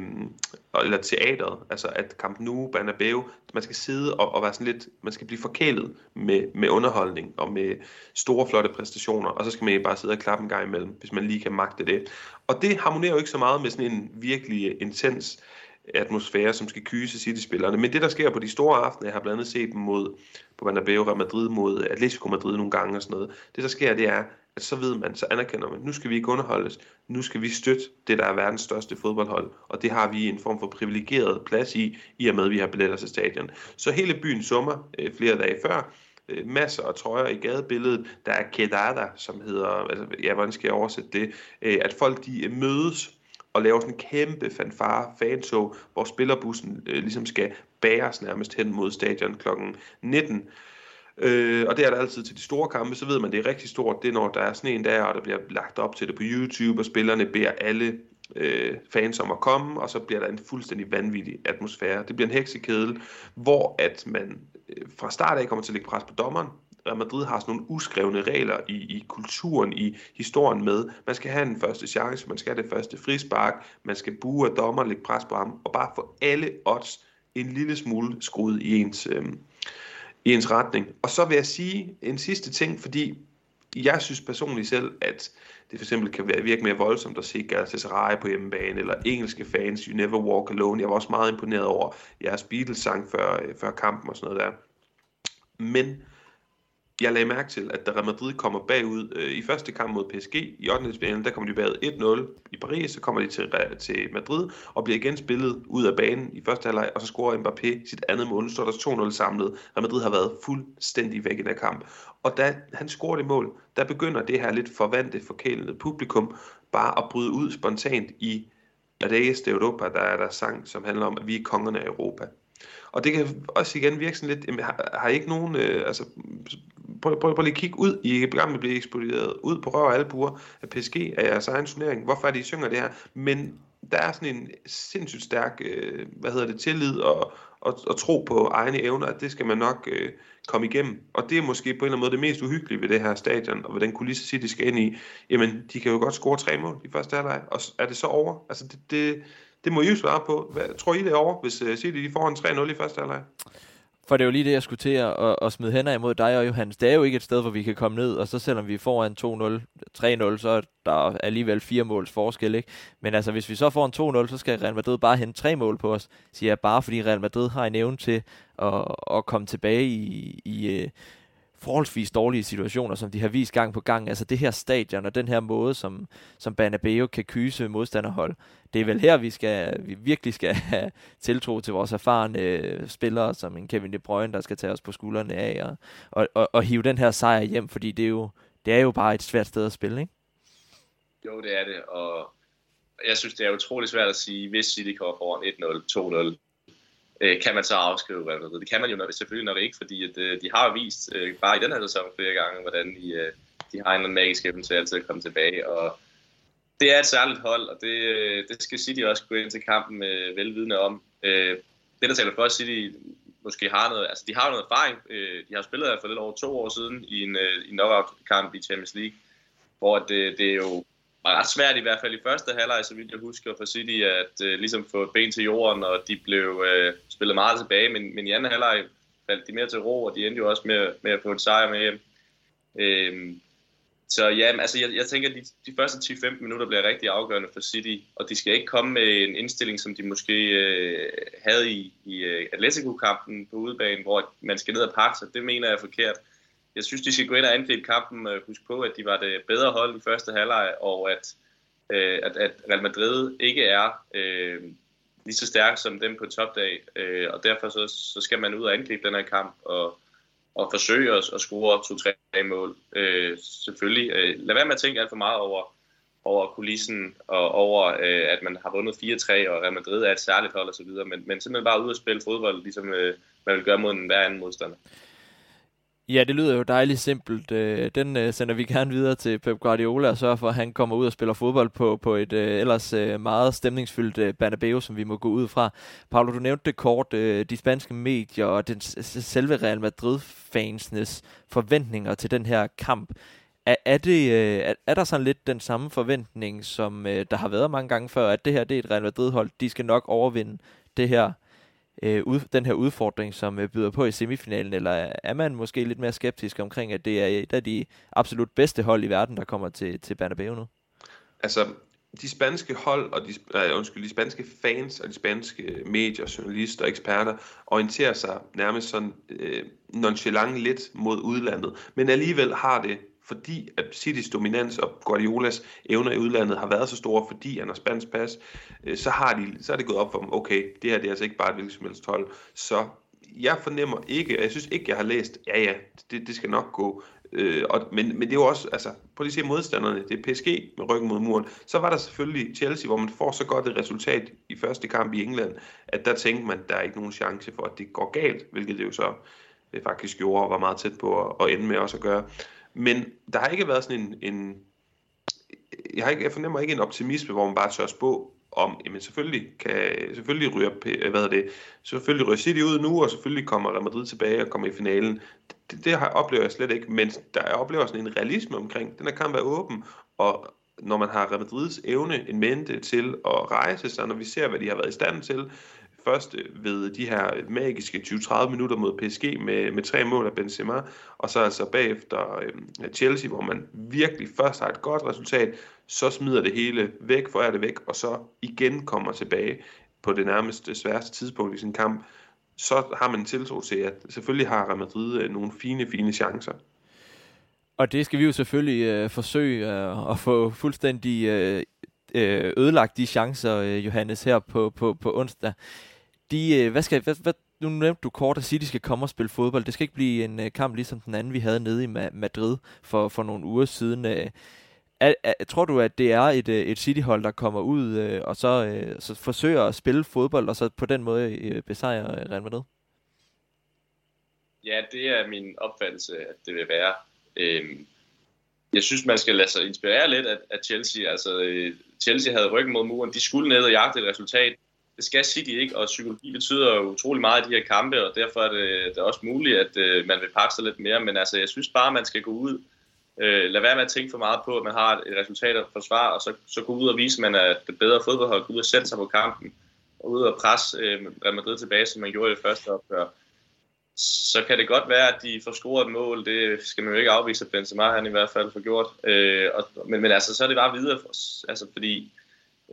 eller teateret, altså at Camp Nou, Bernabeu, man skal sidde og, og være sådan lidt, man skal blive forkælet med, med underholdning og med store flotte præstationer, og så skal man bare sidde og klappe en gang imellem, hvis man lige kan magte det. Og det harmonerer jo ikke så meget med sådan en virkelig øh, intens atmosfære, som skal kyse City-spillerne. Men det, der sker på de store aftener, jeg har blandt andet set dem mod, på Bernabeu, Real Madrid mod Atletico Madrid nogle gange og sådan noget. Det, der sker, det er, at så ved man, så anerkender man, nu skal vi ikke underholdes, nu skal vi støtte det, der er verdens største fodboldhold, og det har vi en form for privilegeret plads i, i og med, at vi har billetter til stadion. Så hele byen summer øh, flere dage før, øh, masser af trøjer i gadebilledet, der er kedada, som hedder, altså, ja, hvordan skal jeg oversætte det, øh, at folk de mødes og laver sådan en kæmpe fanfare fantog, hvor spillerbussen øh, ligesom skal bæres nærmest hen mod stadion kl. 19. Øh, og det er der altid til de store kampe, så ved man, det er rigtig stort, det er når der er sådan en der, og der bliver lagt op til det på YouTube, og spillerne beder alle øh, fans om at komme, og så bliver der en fuldstændig vanvittig atmosfære. Det bliver en heksekedel, hvor at man øh, fra start af kommer til at lægge pres på dommeren, Real Madrid har sådan nogle uskrevne regler i, i kulturen, i historien med. Man skal have den første chance, man skal have det første frispark, man skal bue af dommer, lægge pres på ham, og bare få alle odds en lille smule skruet i ens, øh, i ens retning. Og så vil jeg sige en sidste ting, fordi jeg synes personligt selv, at det for eksempel kan virke mere voldsomt at se Galatasaray på hjemmebane, eller engelske fans, You Never Walk Alone. Jeg var også meget imponeret over jeres Beatles-sang før, øh, før kampen og sådan noget der. Men jeg lagde mærke til, at da Real Madrid kommer bagud øh, i første kamp mod PSG i 8. der kommer de bagud 1-0 i Paris, så kommer de til, til Madrid og bliver igen spillet ud af banen i første halvleg, og så scorer Mbappé sit andet mål. Nu står der 2-0 samlet. Real Madrid har været fuldstændig væk i den kamp. Og da han scorer det mål, der begynder det her lidt forvandte, forkælende publikum bare at bryde ud spontant i Reyes de Europa, der er der sang, som handler om, at vi er kongerne af Europa. Og det kan også igen virke sådan lidt, jamen, har, har I ikke nogen, øh, altså prøv, prøv, prøv lige at kigge ud. I er i at blive eksploderet ud på røv og albuer af PSG af jeres egen turnering. Hvorfor er det, I synger det her? Men der er sådan en sindssygt stærk, øh, hvad hedder det, tillid og, og, og tro på egne evner, at det skal man nok øh, komme igennem. Og det er måske på en eller anden måde det mest uhyggelige ved det her stadion, og ved den kulisse City skal ind i. Jamen, de kan jo godt score tre mål i første halvleg, og er det så over? Altså, det, det, det må I jo svare på. Hvad, tror I det over, hvis øh, uh, City de får en 3-0 i første halvleg? For det er jo lige det, jeg skulle til at, at, at smide hænder imod dig og Johannes. Det er jo ikke et sted, hvor vi kan komme ned, og så selvom vi får en 2-0, 3-0, så er der alligevel fire måls forskel. Ikke? Men altså, hvis vi så får en 2-0, så skal Real Madrid bare hente tre mål på os, siger jeg bare, fordi Real Madrid har en evne til at, at komme tilbage i, i, øh, forholdsvis dårlige situationer, som de har vist gang på gang. Altså det her stadion og den her måde, som, som Banabeo kan kyse modstanderhold. Det er vel her, vi, skal, vi virkelig skal [LAUGHS] have tiltro til vores erfarne øh, spillere, som en Kevin De Bruyne, der skal tage os på skuldrene af og, og, og, og hive den her sejr hjem, fordi det er, jo, det er jo bare et svært sted at spille, ikke? Jo, det er det, og jeg synes, det er utrolig svært at sige, hvis City kommer foran 1-0, 2-0, øh, kan man så afskrive Real Madrid. Det kan man jo nok, selvfølgelig nok ikke, fordi at, øh, de har vist, øh, bare i den her sæson flere gange, hvordan de, øh, de har en magisk evne til altid at komme tilbage. Og det er et særligt hold, og det, øh, det skal City også gå ind til kampen med velvidende om. Øh, det, der taler for City måske har noget, altså de har noget erfaring. Øh, de har spillet her for lidt over to år siden i en, øh, en knockout-kamp i Champions League, hvor det, øh, det er jo var ret svært i hvert fald i første halvleg, så vidt jeg husker for City, at øh, ligesom få et ben til jorden, og de blev øh, spillet meget tilbage, men, men i anden halvleg faldt de mere til ro, og de endte jo også med, med at få et sejr med hjem. Øh, så ja, altså jeg, jeg tænker, at de, de første 10-15 minutter bliver rigtig afgørende for City, og de skal ikke komme med en indstilling, som de måske øh, havde i, i øh, Atletico-kampen på udebanen, hvor man skal ned og pakke sig. Det mener jeg er forkert. Jeg synes, de skal gå ind og angribe kampen. Øh, husk på, at de var det bedre hold i første halvleg, og at, øh, at, at Real Madrid ikke er øh, lige så stærk som dem på topdag, øh, og derfor så, så skal man ud og angribe den her kamp, og og forsøge at, at score to-tre mål. Øh, selvfølgelig. Øh, lad være med at tænke alt for meget over, over kulissen og over, øh, at man har vundet 4-3, og Real Madrid er et særligt hold osv., men, men simpelthen bare ud og spille fodbold, ligesom øh, man vil gøre mod en hver anden modstander. Ja, det lyder jo dejligt simpelt. Øh, den øh, sender vi gerne videre til Pep Guardiola og sørger for, at han kommer ud og spiller fodbold på, på et øh, ellers meget stemningsfyldt Bernabeu, som vi må gå ud fra. Paolo, du nævnte det kort, de spanske medier og den selve Real Madrid-fansnes forventninger til den her kamp. Er, er, det, er, er der sådan lidt den samme forventning, som der har været mange gange før, at det her det er et Real Madrid-hold, de skal nok overvinde det her øh, ud, den her udfordring, som øh, byder på i semifinalen, eller er man måske lidt mere skeptisk omkring, at det er et af de absolut bedste hold i verden, der kommer til, til Bernabeu nu? Altså, de spanske hold, og de, øh, undskyld, de spanske fans og de spanske øh, medier, journalister og eksperter orienterer sig nærmest sådan øh, nonchalant lidt mod udlandet, men alligevel har det fordi at Citys dominans og Guardiolas evner i udlandet har været så store, fordi han har spansk pas, øh, så, har de, så er det gået op for dem, okay, det her det er altså ikke bare et hvilket som helst hold. Så jeg fornemmer ikke, og jeg synes ikke, jeg har læst, ja ja, det, det skal nok gå, Øh, og, men, men det er jo også, altså, prøv lige at se modstanderne, det er PSG med ryggen mod muren. Så var der selvfølgelig Chelsea, hvor man får så godt et resultat i første kamp i England, at der tænkte man, der er ikke nogen chance for, at det går galt, hvilket det jo så det øh, faktisk gjorde og var meget tæt på at, at ende med også at gøre. Men der har ikke været sådan en, en jeg, har ikke, jeg fornemmer ikke en optimisme, hvor man bare tør spå om, jamen selvfølgelig, kan, selvfølgelig ryger, hvad det, selvfølgelig ryger City ud nu, og selvfølgelig kommer Real Madrid tilbage og kommer i finalen. Det, det har, oplever jeg slet ikke, men der jeg oplever sådan en realisme omkring, den her kamp er åben, og når man har Real Madrids evne en mente til at rejse sig, når vi ser, hvad de har været i stand til, Først ved de her magiske 20-30 minutter mod PSG med, med tre mål af Benzema, og så altså bagefter øh, Chelsea, hvor man virkelig først har et godt resultat, så smider det hele væk, får det væk, og så igen kommer tilbage på det nærmest sværeste tidspunkt i sin kamp, så har man en tiltro til, at selvfølgelig har Real Madrid øh, nogle fine, fine chancer. Og det skal vi jo selvfølgelig øh, forsøge øh, at få fuldstændig øh, øh ødelagt de chancer, øh, Johannes, her på, på, på onsdag de, øh, hvad skal, hvad, hvad, nu nævnte du kort at sige, at de skal komme og spille fodbold. Det skal ikke blive en øh, kamp ligesom den anden, vi havde nede i Madrid for, for nogle uger siden. Øh, er, er, tror du, at det er et, øh, et City-hold, der kommer ud øh, og så, øh, så forsøger at spille fodbold, og så på den måde øh, besejre Real Madrid? Ja, det er min opfattelse, at det vil være. Øhm, jeg synes, man skal lade sig inspirere lidt af, af Chelsea. Altså, øh, Chelsea havde ryggen mod muren. De skulle ned og jagte et resultat det skal City ikke, og psykologi betyder utrolig meget i de her kampe, og derfor er det, det er også muligt, at øh, man vil pakke sig lidt mere, men altså, jeg synes bare, man skal gå ud, øh, lad være med at tænke for meget på, at man har et resultat at forsvare, og så, så gå ud og vise, at man er det bedre fodboldhold, gå ud og sætte sig på kampen, og ud og presse øh, Real Madrid tilbage, som man gjorde i det første opgør. Så kan det godt være, at de får scoret et mål, det skal man jo ikke afvise, at Benzema han i hvert fald får gjort, øh, og, men, men altså, så er det bare videre, for, altså, fordi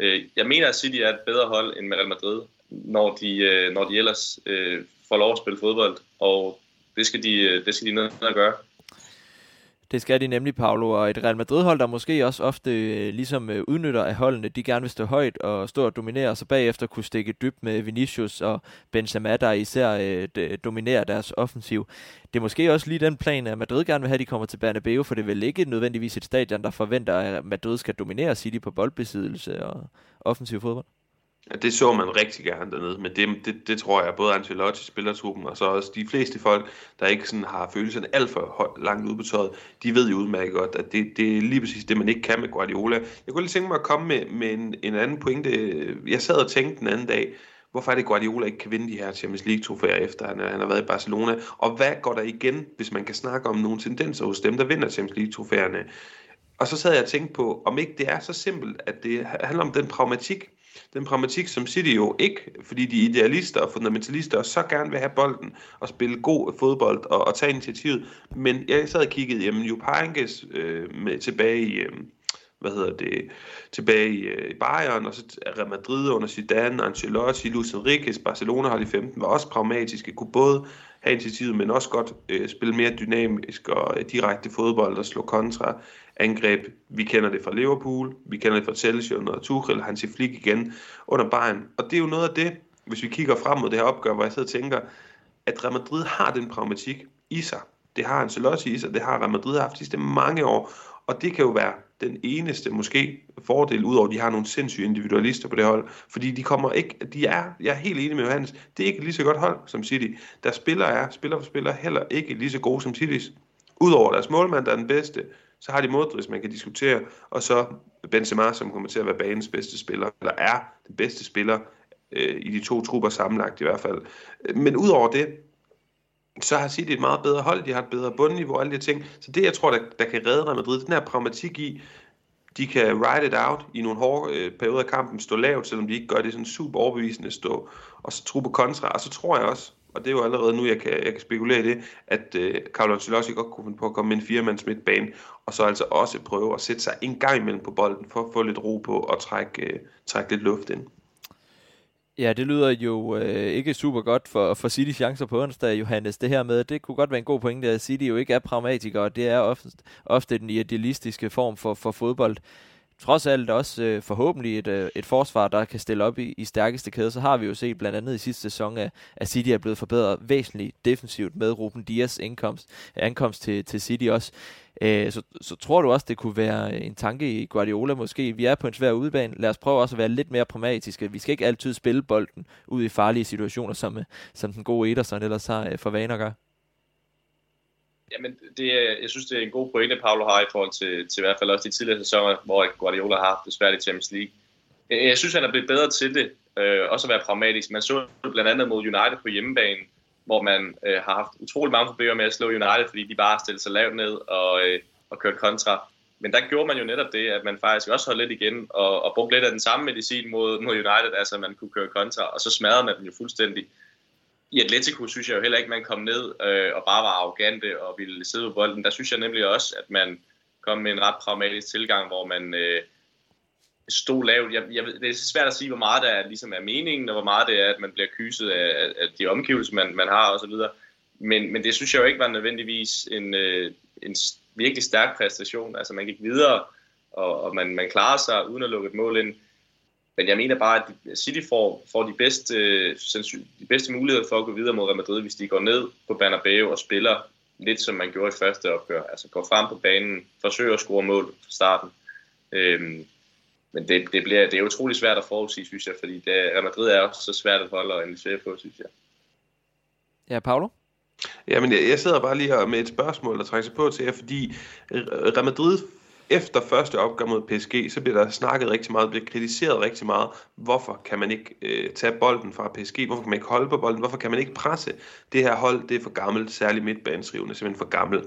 Øh, jeg mener, at City er et bedre hold end Real Madrid, når de, øh, når de ellers øh, får lov at spille fodbold, og det skal de, øh, det skal de ned og gøre. Det skal de nemlig, Paolo, og et Real Madrid-hold, der måske også ofte øh, ligesom øh, udnytter af holdene, de gerne vil stå højt og stå og dominere, og så bagefter kunne stikke dybt med Vinicius og Benzema, der især øh, dominerer deres offensiv. Det er måske også lige den plan, at Madrid gerne vil have, at de kommer til Bernabeu, for det er vel ikke nødvendigvis et stadion, der forventer, at Madrid skal dominere City på boldbesiddelse og offensiv fodbold. Ja, det så man rigtig gerne dernede, men det, det, det tror jeg, både Ancelotti, spillertruppen, og så også de fleste folk, der ikke sådan har følelserne alt for langt udbetøjet, de ved jo udmærket godt, at det, det er lige præcis det, man ikke kan med Guardiola. Jeg kunne lige tænke mig at komme med, med en, en anden pointe. Jeg sad og tænkte den anden dag, hvorfor er det Guardiola ikke kan vinde de her Champions League trofæer efter han, han har været i Barcelona, og hvad går der igen, hvis man kan snakke om nogle tendenser hos dem, der vinder Champions League trofæerne. Og så sad jeg og tænkte på, om ikke det er så simpelt, at det handler om den pragmatik, den pragmatik, som City jo ikke, fordi de idealister og fundamentalister så gerne vil have bolden og spille god fodbold og, og tage initiativet. Men jeg sad og kiggede, jamen Jupp øh, med, tilbage i, øh, hvad hedder det, tilbage i, øh, i Bayern, og så Real Madrid under Zidane, Ancelotti, Luis Enriquez, Barcelona har i 15, var også pragmatiske, kunne både have initiativet, men også godt øh, spille mere dynamisk og øh, direkte fodbold og slå kontra angreb. Vi kender det fra Liverpool, vi kender det fra Chelsea under Tuchel, Hansi Flick igen under Bayern. Og det er jo noget af det, hvis vi kigger frem mod det her opgør, hvor jeg sidder og tænker, at Real Madrid har den pragmatik i sig. Det har Ancelotti i sig, det har Real Madrid haft sidste mange år, og det kan jo være den eneste måske fordel, udover at de har nogle sindssyge individualister på det hold, fordi de kommer ikke, de er, jeg er helt enig med Johannes, det er ikke lige så godt hold som City. Der spiller er, spiller for spiller heller ikke lige så gode som Citys. Udover deres målmand, der er den bedste, så har de Modric, man kan diskutere, og så Benzema, som kommer til at være banens bedste spiller, eller er den bedste spiller øh, i de to trupper sammenlagt i hvert fald. Men udover det, så har City et meget bedre hold, de har et bedre bundniveau og alle de ting. Så det, jeg tror, der, der kan redde Real Madrid, den her pragmatik i, de kan ride it out i nogle hårde øh, perioder af kampen, stå lavt, selvom de ikke gør det sådan super overbevisende stå, og så tro på kontra. Og så tror jeg også, og det er jo allerede nu, jeg kan, jeg kan spekulere i det, at øh, Carlo Ancelotti godt kunne finde på at komme med en firemands midtbane, og så altså også prøve at sætte sig en gang imellem på bolden, for at få lidt ro på og trække, øh, trække lidt luft ind. Ja, det lyder jo øh, ikke super godt for, for City chancer på onsdag, Johannes. Det her med, det kunne godt være en god pointe, at City jo ikke er pragmatikere, og det er ofte, ofte den idealistiske form for, for fodbold trods alt også øh, forhåbentlig et, øh, et forsvar, der kan stille op i, i stærkeste kæde, så har vi jo set blandt andet i sidste sæson, at, at City er blevet forbedret væsentligt defensivt med Ruben Dias indkomst, ankomst til, til City også. Øh, så, så tror du også, det kunne være en tanke i Guardiola måske. Vi er på en svær udebane. Lad os prøve også at være lidt mere pragmatiske. Vi skal ikke altid spille bolden ud i farlige situationer, som, øh, som den gode Ederson ellers har øh, for vaner gør. Jamen, det jeg synes, det er en god pointe, Paolo har i forhold til, til i hvert fald også de tidligere sæsoner, hvor Guardiola har haft det svært i Champions League. Jeg synes, han er blevet bedre til det, øh, også at være pragmatisk. Man så blandt andet mod United på hjemmebane, hvor man øh, har haft utrolig mange problemer med at slå United, fordi de bare stillede sig lavt ned og, øh, og kørte kontra. Men der gjorde man jo netop det, at man faktisk også holdt lidt igen og, og brugte lidt af den samme medicin mod, mod United, altså at man kunne køre kontra, og så smadrede man dem jo fuldstændig i Atletico synes jeg jo heller ikke, man kom ned øh, og bare var arrogante og ville sidde på bolden. Der synes jeg nemlig også, at man kom med en ret pragmatisk tilgang, hvor man øh, stod lavt. Jeg, jeg, det er svært at sige, hvor meget der er, ligesom er meningen, og hvor meget det er, at man bliver kyset af, af de omgivelser, man, man har osv. Men, men det synes jeg jo ikke var nødvendigvis en, øh, en virkelig stærk præstation. Altså man gik videre, og, og man, man klarede sig uden at lukke et mål ind. Men jeg mener bare, at City får, får de, bedste, de bedste muligheder for at gå videre mod Real Madrid, hvis de går ned på Bernabeu og spiller lidt som man gjorde i første opgør. Altså går frem på banen, forsøger at score mål fra starten. Øhm, men det, det, bliver, det er utrolig svært at forudsige, synes jeg, fordi det, Real Madrid er også så svært at holde og analysere på, synes jeg. Ja, Paolo? Jamen, jeg, jeg sidder bare lige her med et spørgsmål, der trækker sig på til jer, fordi Real Madrid efter første opgør mod PSG, så bliver der snakket rigtig meget, bliver kritiseret rigtig meget. Hvorfor kan man ikke øh, tage bolden fra PSG? Hvorfor kan man ikke holde på bolden? Hvorfor kan man ikke presse? Det her hold, det er for gammelt, særligt midtbanesrivende, simpelthen for gammelt.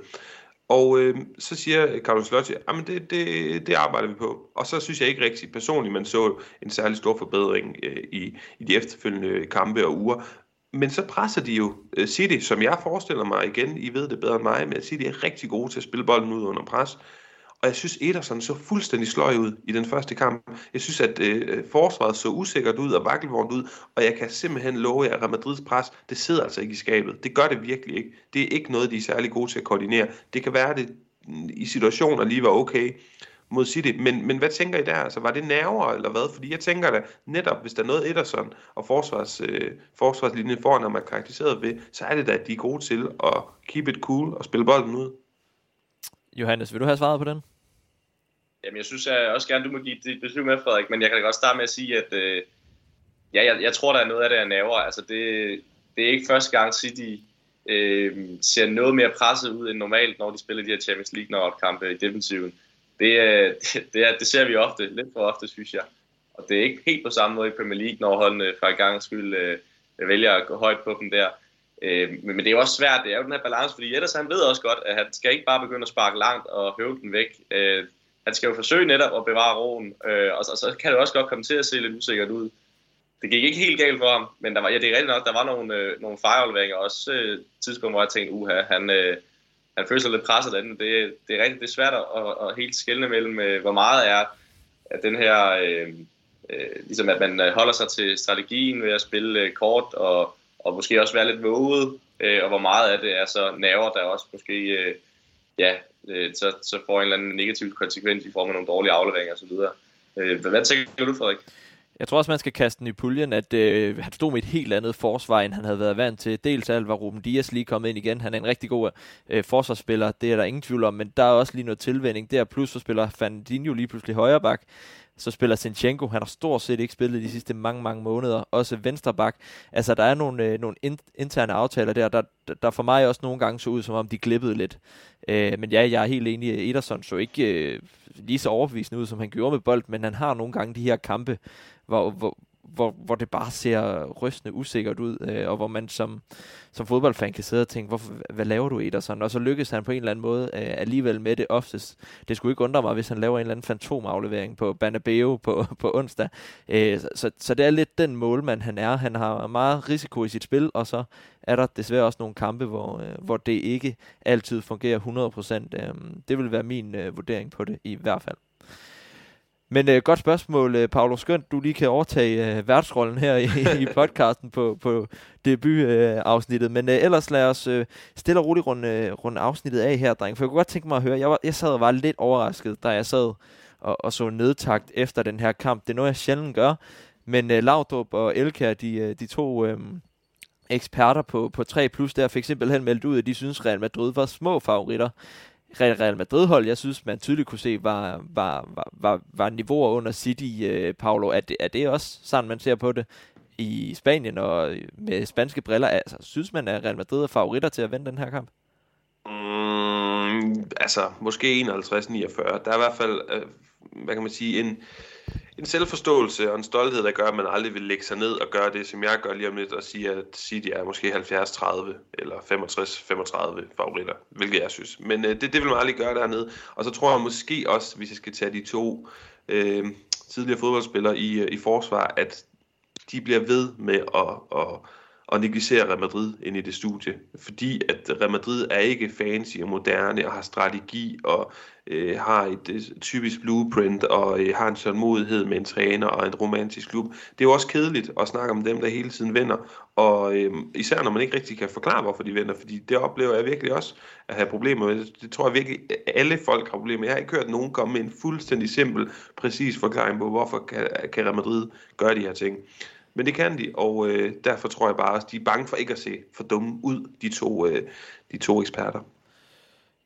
Og øh, så siger Carlos Lotti, at det, det, det arbejder vi på. Og så synes jeg ikke rigtig personligt, man så en særlig stor forbedring øh, i, i de efterfølgende kampe og uger. Men så presser de jo øh, City, som jeg forestiller mig igen, I ved det bedre end mig, men City er rigtig gode til at spille bolden ud under pres. Og jeg synes, Ederson så fuldstændig sløj ud i den første kamp. Jeg synes, at øh, øh forsvaret så usikkert ud og vakkelvognt ud, og jeg kan simpelthen love jer, at Real Madrids pres, det sidder altså ikke i skabet. Det gør det virkelig ikke. Det er ikke noget, de er særlig gode til at koordinere. Det kan være, at det mm, i situationer lige var okay mod City. Men, men hvad tænker I der? Altså, var det nerver eller hvad? Fordi jeg tænker da, netop hvis der er noget Ederson og forsvars, øh, forsvarslinjen foran, når man er karakteriseret ved, så er det da, at de er gode til at keep it cool og spille bolden ud. Johannes, vil du have svaret på den? Jamen, jeg synes jeg også gerne, du må give dit besøg med, Frederik, men jeg kan da godt starte med at sige, at øh, ja, jeg, jeg tror, der er noget af det, jeg naver. Altså, det, det er ikke første gang City øh, ser noget mere presset ud end normalt, når de spiller de her Champions League når kampe i defensiven. Det, øh, det, [LAUGHS] det, er, det ser vi ofte, lidt for ofte, synes jeg. Og det er ikke helt på samme måde i Premier League, når holdene fra en gang skyld øh, vælger at gå højt på dem der. Øh, men, men det er jo også svært, det er jo den her balance, fordi Jetters han ved også godt, at han skal ikke bare begynde at sparke langt og høve den væk. Øh, han skal jo forsøge netop at bevare roen, øh, og, så, og så kan det også godt komme til at se lidt usikkert ud. Det gik ikke helt galt for ham, men der var, ja, det er rigtigt nok, der var nogle, øh, nogle fejlafleveringer, også øh, tidspunkt, hvor jeg tænkte, uha, han, øh, han føler sig lidt presset af den. Det, det er rigtig det er svært at, at, at helt skille mellem, øh, hvor meget er at den her, øh, øh, ligesom at man øh, holder sig til strategien ved at spille øh, kort, og, og måske også være lidt våget, øh, og hvor meget af det er så nerver, der også måske, øh, ja, øh, så, så får en eller anden negativ konsekvens i form af nogle dårlige afleveringer osv. Øh, hvad tænker du, Frederik? Jeg tror også, man skal kaste den i puljen, at øh, han stod med et helt andet forsvar, end han havde været vant til. Dels alt var Ruben Dias lige kommet ind igen. Han er en rigtig god øh, forsvarsspiller, det er der ingen tvivl om, men der er også lige noget tilvænding der. Plus så spiller Fandinho lige pludselig højre bak. Så spiller Sinchenko, han har stort set ikke spillet de sidste mange, mange måneder. Også venstre bak. Altså, der er nogle, øh, nogle in, interne aftaler der, der, der for mig også nogle gange så ud, som om de glippede lidt. Øh, men ja, jeg er helt enig. Ederson så ikke øh, lige så overbevisende ud, som han gjorde med bold, men han har nogle gange de her kampe, hvor, hvor, hvor, hvor det bare ser rystende usikkert ud, øh, og hvor man som, som fodboldfan kan sidde og tænke, hvorfor, hvad laver du Ederson? Og så lykkes han på en eller anden måde øh, alligevel med det oftest. Det skulle ikke undre mig, hvis han laver en eller anden fantomaflevering på Banabeo på, [LAUGHS] på onsdag. Øh, så, så det er lidt den målmand, han er. Han har meget risiko i sit spil, og så er der desværre også nogle kampe, hvor, øh, hvor det ikke altid fungerer 100%. Øh, det vil være min øh, vurdering på det i hvert fald. Men øh, godt spørgsmål, øh, Paolo. Skønt, du lige kan overtage øh, værtsrollen her i, [LAUGHS] i podcasten på, på debut-afsnittet. Øh, Men øh, ellers lad os øh, stille og roligt runde, øh, runde afsnittet af her, dreng. For jeg kunne godt tænke mig at høre, jeg, var, jeg sad og var lidt overrasket, da jeg sad og, og så nedtagt efter den her kamp. Det er noget, jeg sjældent gør. Men øh, Laudrup og Elkær, de, øh, de to... Øh, eksperter på, på 3 plus der fik simpelthen meldt ud, at de synes Real Madrid var små favoritter. Real Madrid-hold, jeg synes, man tydeligt kunne se, var, var, var, var, var niveauer under City, øh, Paolo. Er det, er det også sådan, man ser på det i Spanien og med spanske briller? Altså, synes man, at Real Madrid er favoritter til at vinde den her kamp? Mm, altså, måske 51-49. Der er i hvert fald, øh, hvad kan man sige, en, en selvforståelse og en stolthed, der gør, at man aldrig vil lægge sig ned og gøre det, som jeg gør lige om lidt, og sige, at City er måske 70-30 eller 65-35 favoritter, hvilket jeg synes. Men øh, det, det vil man aldrig gøre dernede. Og så tror jeg måske også, hvis jeg skal tage de to øh, tidligere fodboldspillere i, øh, i forsvar, at de bliver ved med at, at og negligere Real Madrid ind i det studie. Fordi at Real Madrid er ikke fancy og moderne og har strategi og øh, har et øh, typisk blueprint og øh, har en tålmodighed med en træner og en romantisk klub. Det er jo også kedeligt at snakke om dem, der hele tiden vinder. Og øh, især når man ikke rigtig kan forklare, hvorfor de vinder. Fordi det oplever jeg virkelig også at have problemer med. Det tror jeg virkelig, alle folk har problemer med. Jeg har ikke hørt nogen komme med en fuldstændig simpel, præcis forklaring på, hvorfor kan, kan Real Madrid gøre de her ting. Men det kan de, og øh, derfor tror jeg bare, også, de er bange for ikke at se for dumme ud, de to, øh, de to eksperter.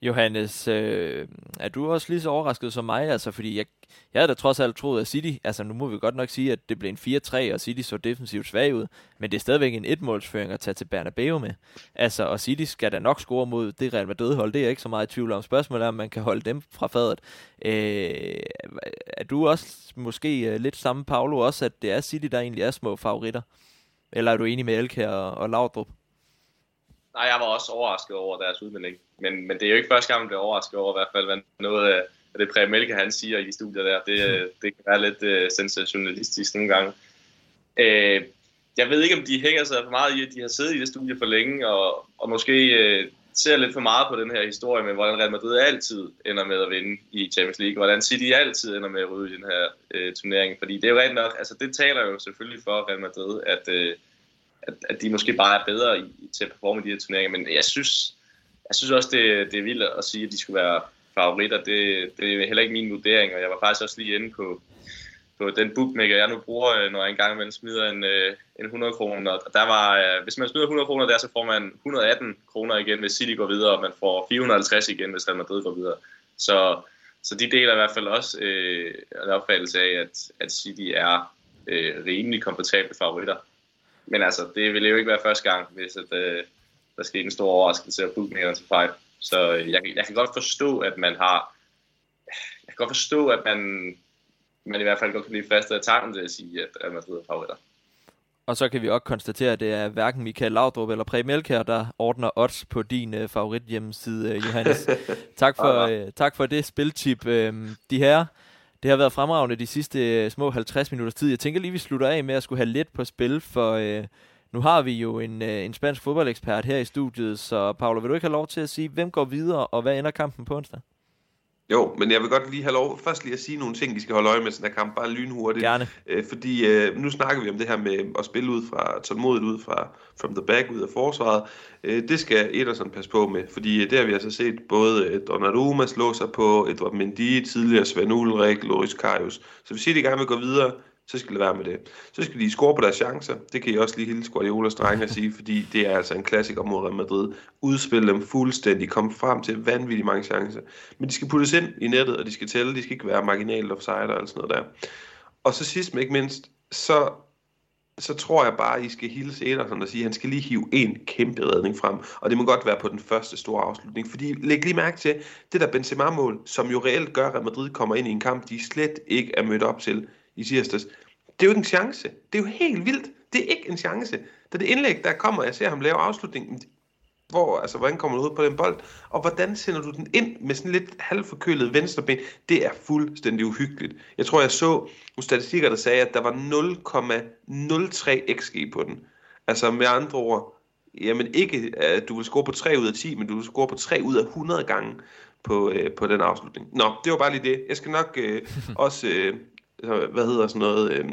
Johannes, øh, er du også lige så overrasket som mig? Altså, fordi jeg, jeg havde da trods alt troet, at City, altså nu må vi godt nok sige, at det blev en 4-3, og City så defensivt svag ud, men det er stadigvæk en etmålsføring at tage til Bernabeu med. Altså, og City skal da nok score mod det Real Madrid-hold, det er jeg ikke så meget i tvivl om. Spørgsmålet er, om man kan holde dem fra fadet. Øh, er du også måske øh, lidt samme, Paolo, også, at det er City, der egentlig er små favoritter? Eller er du enig med Elke og, og Laudrup? Nej, jeg var også overrasket over deres udmelding. Men, men det er jo ikke første gang, man bliver overrasket over i hvert fald, hvad noget af det Præge Mælke, han siger i studiet der. Det, det kan være lidt uh, sensationalistisk nogle gange. Uh, jeg ved ikke, om de hænger sig for meget i, at de har siddet i det studie for længe, og, og måske uh, ser lidt for meget på den her historie med, hvordan Real Madrid altid ender med at vinde i Champions League, hvordan City altid ender med at rydde i den her uh, turnering. Fordi det er jo rent nok, altså det taler jo selvfølgelig for Real Madrid, at, uh, at, at de måske bare er bedre i, til at performe i de her turneringer, men jeg synes, jeg synes også, det, det er vildt at sige, at de skulle være favoritter. Det, det er heller ikke min vurdering, og jeg var faktisk også lige inde på, på den bookmaker, jeg nu bruger, øh, når jeg engang imellem smider en, øh, en 100 kroner. Og der var, øh, hvis man smider 100 kroner der, så får man 118 kroner igen, hvis City går videre, og man får 450 igen, hvis Real Madrid går videre. Så, så de deler i hvert fald også øh, en opfattelse af, at, at City er øh, rimelig komfortable favoritter. Men altså, det ville jo ikke være første gang, hvis at, øh, der skete en stor overraskelse, og bookmakeren til fejl. Så øh, jeg, jeg kan godt forstå, at man har... Jeg kan godt forstå, at man men i hvert fald godt kan blive fast af tanken til at sige, at Real Madrid er favoritter. Og så kan vi også konstatere, at det er hverken Michael Laudrup eller Præm Melkær, der ordner odds på din uh, favorit hjemmeside, uh, Johannes. [LAUGHS] tak, for, uh, tak for det spiltip. Uh, de her, det har været fremragende de sidste uh, små 50 minutters tid. Jeg tænker lige, vi slutter af med at skulle have lidt på spil, for uh, nu har vi jo en, uh, en spansk fodboldekspert her i studiet, så Paolo, vil du ikke have lov til at sige, hvem går videre, og hvad ender kampen på onsdag? Jo, men jeg vil godt lige have lov først lige at sige nogle ting, vi skal holde øje med sådan en kamp, bare lynhurtigt. Gerne. Øh, fordi øh, nu snakker vi om det her med at spille ud fra, tålmodigt ud fra from the back, ud af forsvaret. Øh, det skal Ederson passe på med, fordi øh, det har vi altså set både øh, Donnarumma slå sig på, Edward Mendy, tidligere Sven Ulrik, Loris Karius. Så hvis I de gerne vil gå videre, så skal det være med det. Så skal de score på deres chancer. Det kan I også lige hilse Guardiola strenge og sige, fordi det er altså en klassiker mod Real Madrid. Udspille dem fuldstændig, komme frem til vanvittigt mange chancer. Men de skal puttes ind i nettet, og de skal tælle. De skal ikke være marginalt offside og sådan noget der. Og så sidst men ikke mindst, så så tror jeg bare, at I skal hilse Ederson og sige, at han skal lige hive en kæmpe redning frem. Og det må godt være på den første store afslutning. Fordi læg lige mærke til, det der Benzema-mål, som jo reelt gør, at Madrid kommer ind i en kamp, de slet ikke er mødt op til i tirsdags. Det er jo ikke en chance. Det er jo helt vildt. Det er ikke en chance. Da det indlæg, der kommer, jeg ser ham lave afslutningen, hvor, altså, hvordan kommer du ud på den bold, og hvordan sender du den ind med sådan lidt halvforkølet venstreben, det er fuldstændig uhyggeligt. Jeg tror, jeg så nogle statistikker, der sagde, at der var 0,03 xg på den. Altså med andre ord, jamen ikke, at du vil score på 3 ud af 10, men du vil score på 3 ud af 100 gange på, øh, på den afslutning. Nå, det var bare lige det. Jeg skal nok øh, [LAUGHS] også øh, hvad hedder sådan noget, øh,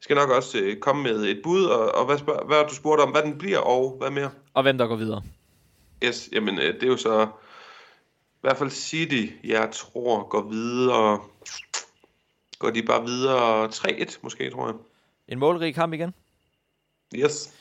skal nok også øh, komme med et bud, og, og hvad, spørg, hvad du spurgte om, hvad den bliver, og hvad mere? Og hvem der går videre. Yes, jamen øh, det er jo så, i hvert fald City, jeg tror, går videre, går de bare videre 3-1 måske, tror jeg. En målrig kamp igen? Yes.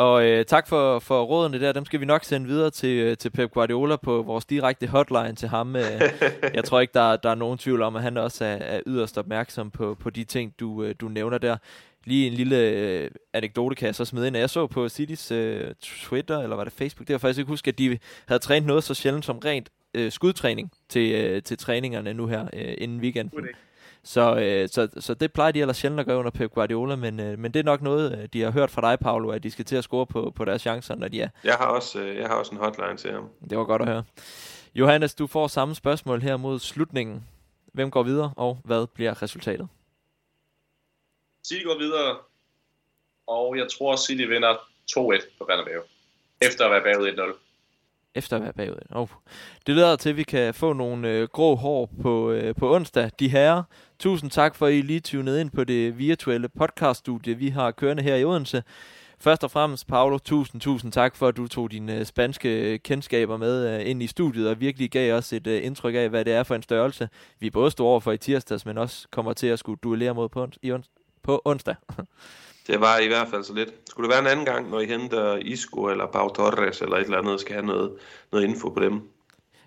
Og øh, tak for, for rådene der. Dem skal vi nok sende videre til, øh, til Pep Guardiola på vores direkte hotline til ham. Øh, [LAUGHS] jeg tror ikke, der, der er nogen tvivl om, at han også er, er yderst opmærksom på, på de ting, du, øh, du nævner der. Lige en lille øh, anekdote kan jeg så smide ind. Jeg så på Citys øh, Twitter, eller var det Facebook, det var faktisk ikke huske, at de havde trænet noget så sjældent som rent øh, skudtræning til, øh, til træningerne nu her øh, inden weekenden. Okay. Så, øh, så, så det plejer de ellers sjældent at gøre under Pep Guardiola, men, øh, men det er nok noget, øh, de har hørt fra dig, Paolo, at de skal til at score på, på deres chancer, når de er. Jeg har også, øh, jeg har også en hotline til ham. Det var godt at høre. Johannes, du får samme spørgsmål her mod slutningen. Hvem går videre, og hvad bliver resultatet? City går videre, og jeg tror, City vinder 2-1 på Bernabeu. Efter at være bagud 1-0 efter at være bagud. Oh. Det leder til, at vi kan få nogle øh, grå hår på, øh, på onsdag. De herrer, tusind tak for, at I lige tunede ind på det virtuelle podcaststudie, vi har kørende her i Odense. Først og fremmest, Paolo, tusind, tusind tak for, at du tog dine øh, spanske kendskaber med øh, ind i studiet og virkelig gav os et øh, indtryk af, hvad det er for en størrelse, vi både står over for i tirsdags, men også kommer til at skulle duellere mod på, ons- i ons- på onsdag. [LAUGHS] Det var i hvert fald så lidt. Skulle det være en anden gang, når I henter Isco eller Pau Torres eller et eller andet, skal have noget, noget info på dem?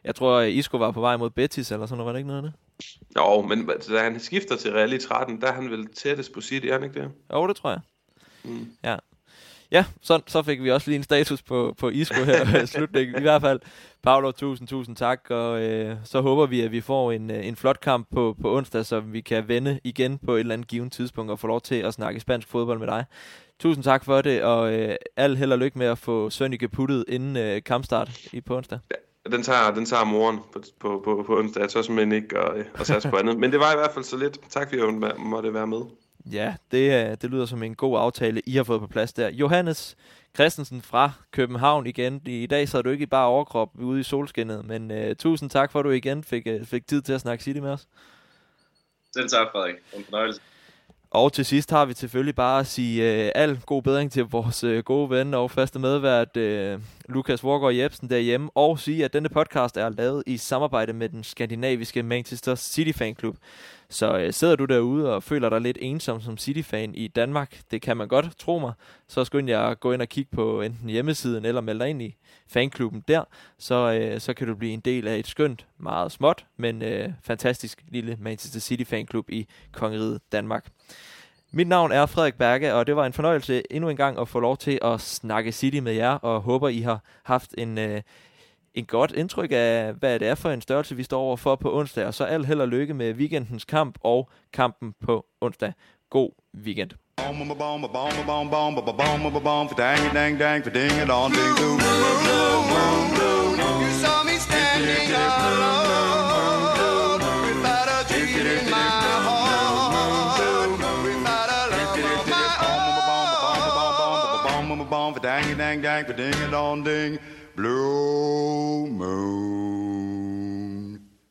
Jeg tror, Isco var på vej mod Betis, eller sådan noget, var det ikke noget af det? Jo, men da han skifter til Real i 13, der er han vel tættest på City, er han ikke det? Jo, det tror jeg. Mm. Ja. Ja, så, så fik vi også lige en status på, på Isco her [LAUGHS] i slutningen. I hvert fald, Paolo, tusind, tusind tak, og øh, så håber vi, at vi får en, øh, en flot kamp på, på onsdag, så vi kan vende igen på et eller andet givet tidspunkt og få lov til at snakke spansk fodbold med dig. Tusind tak for det, og øh, al held og lykke med at få Sønneke puttet inden øh, kampstart i på onsdag. Ja, den tager, den tager moren på, på, på, på onsdag. Jeg tør simpelthen ikke at, at satse på andet. Men det var i hvert fald så lidt. Tak fordi jeg måtte være med. Ja, det, øh, det lyder som en god aftale, I har fået på plads der. Johannes Christensen fra København igen. I dag så er du ikke bare overkrop ude i solskinnet, men uh, tusind tak for, at du igen fik, uh, fik tid til at snakke City med os. Selv tak, Frederik. En fornøjelse. Og til sidst har vi selvfølgelig bare at sige uh, al god bedring til vores uh, gode ven og faste medvært uh, Lukas Vorgård Jebsen derhjemme, og sige, at denne podcast er lavet i samarbejde med den skandinaviske Manchester City Fan Club. Så øh, sidder du derude og føler dig lidt ensom som City-fan i Danmark, det kan man godt, tro mig, så skynd jeg gå ind og kigge på enten hjemmesiden eller melde dig ind i fanklubben der, så, øh, så kan du blive en del af et skønt, meget småt, men øh, fantastisk lille Manchester City fanklub i Kongeriget Danmark. Mit navn er Frederik Berge, og det var en fornøjelse endnu en gang at få lov til at snakke City med jer, og håber I har haft en, øh, en godt indtryk af, hvad det er for en størrelse, vi står overfor på onsdag. Og så alt held og lykke med weekendens kamp og kampen på onsdag. God weekend. dang dang dang ding dong ding blue moon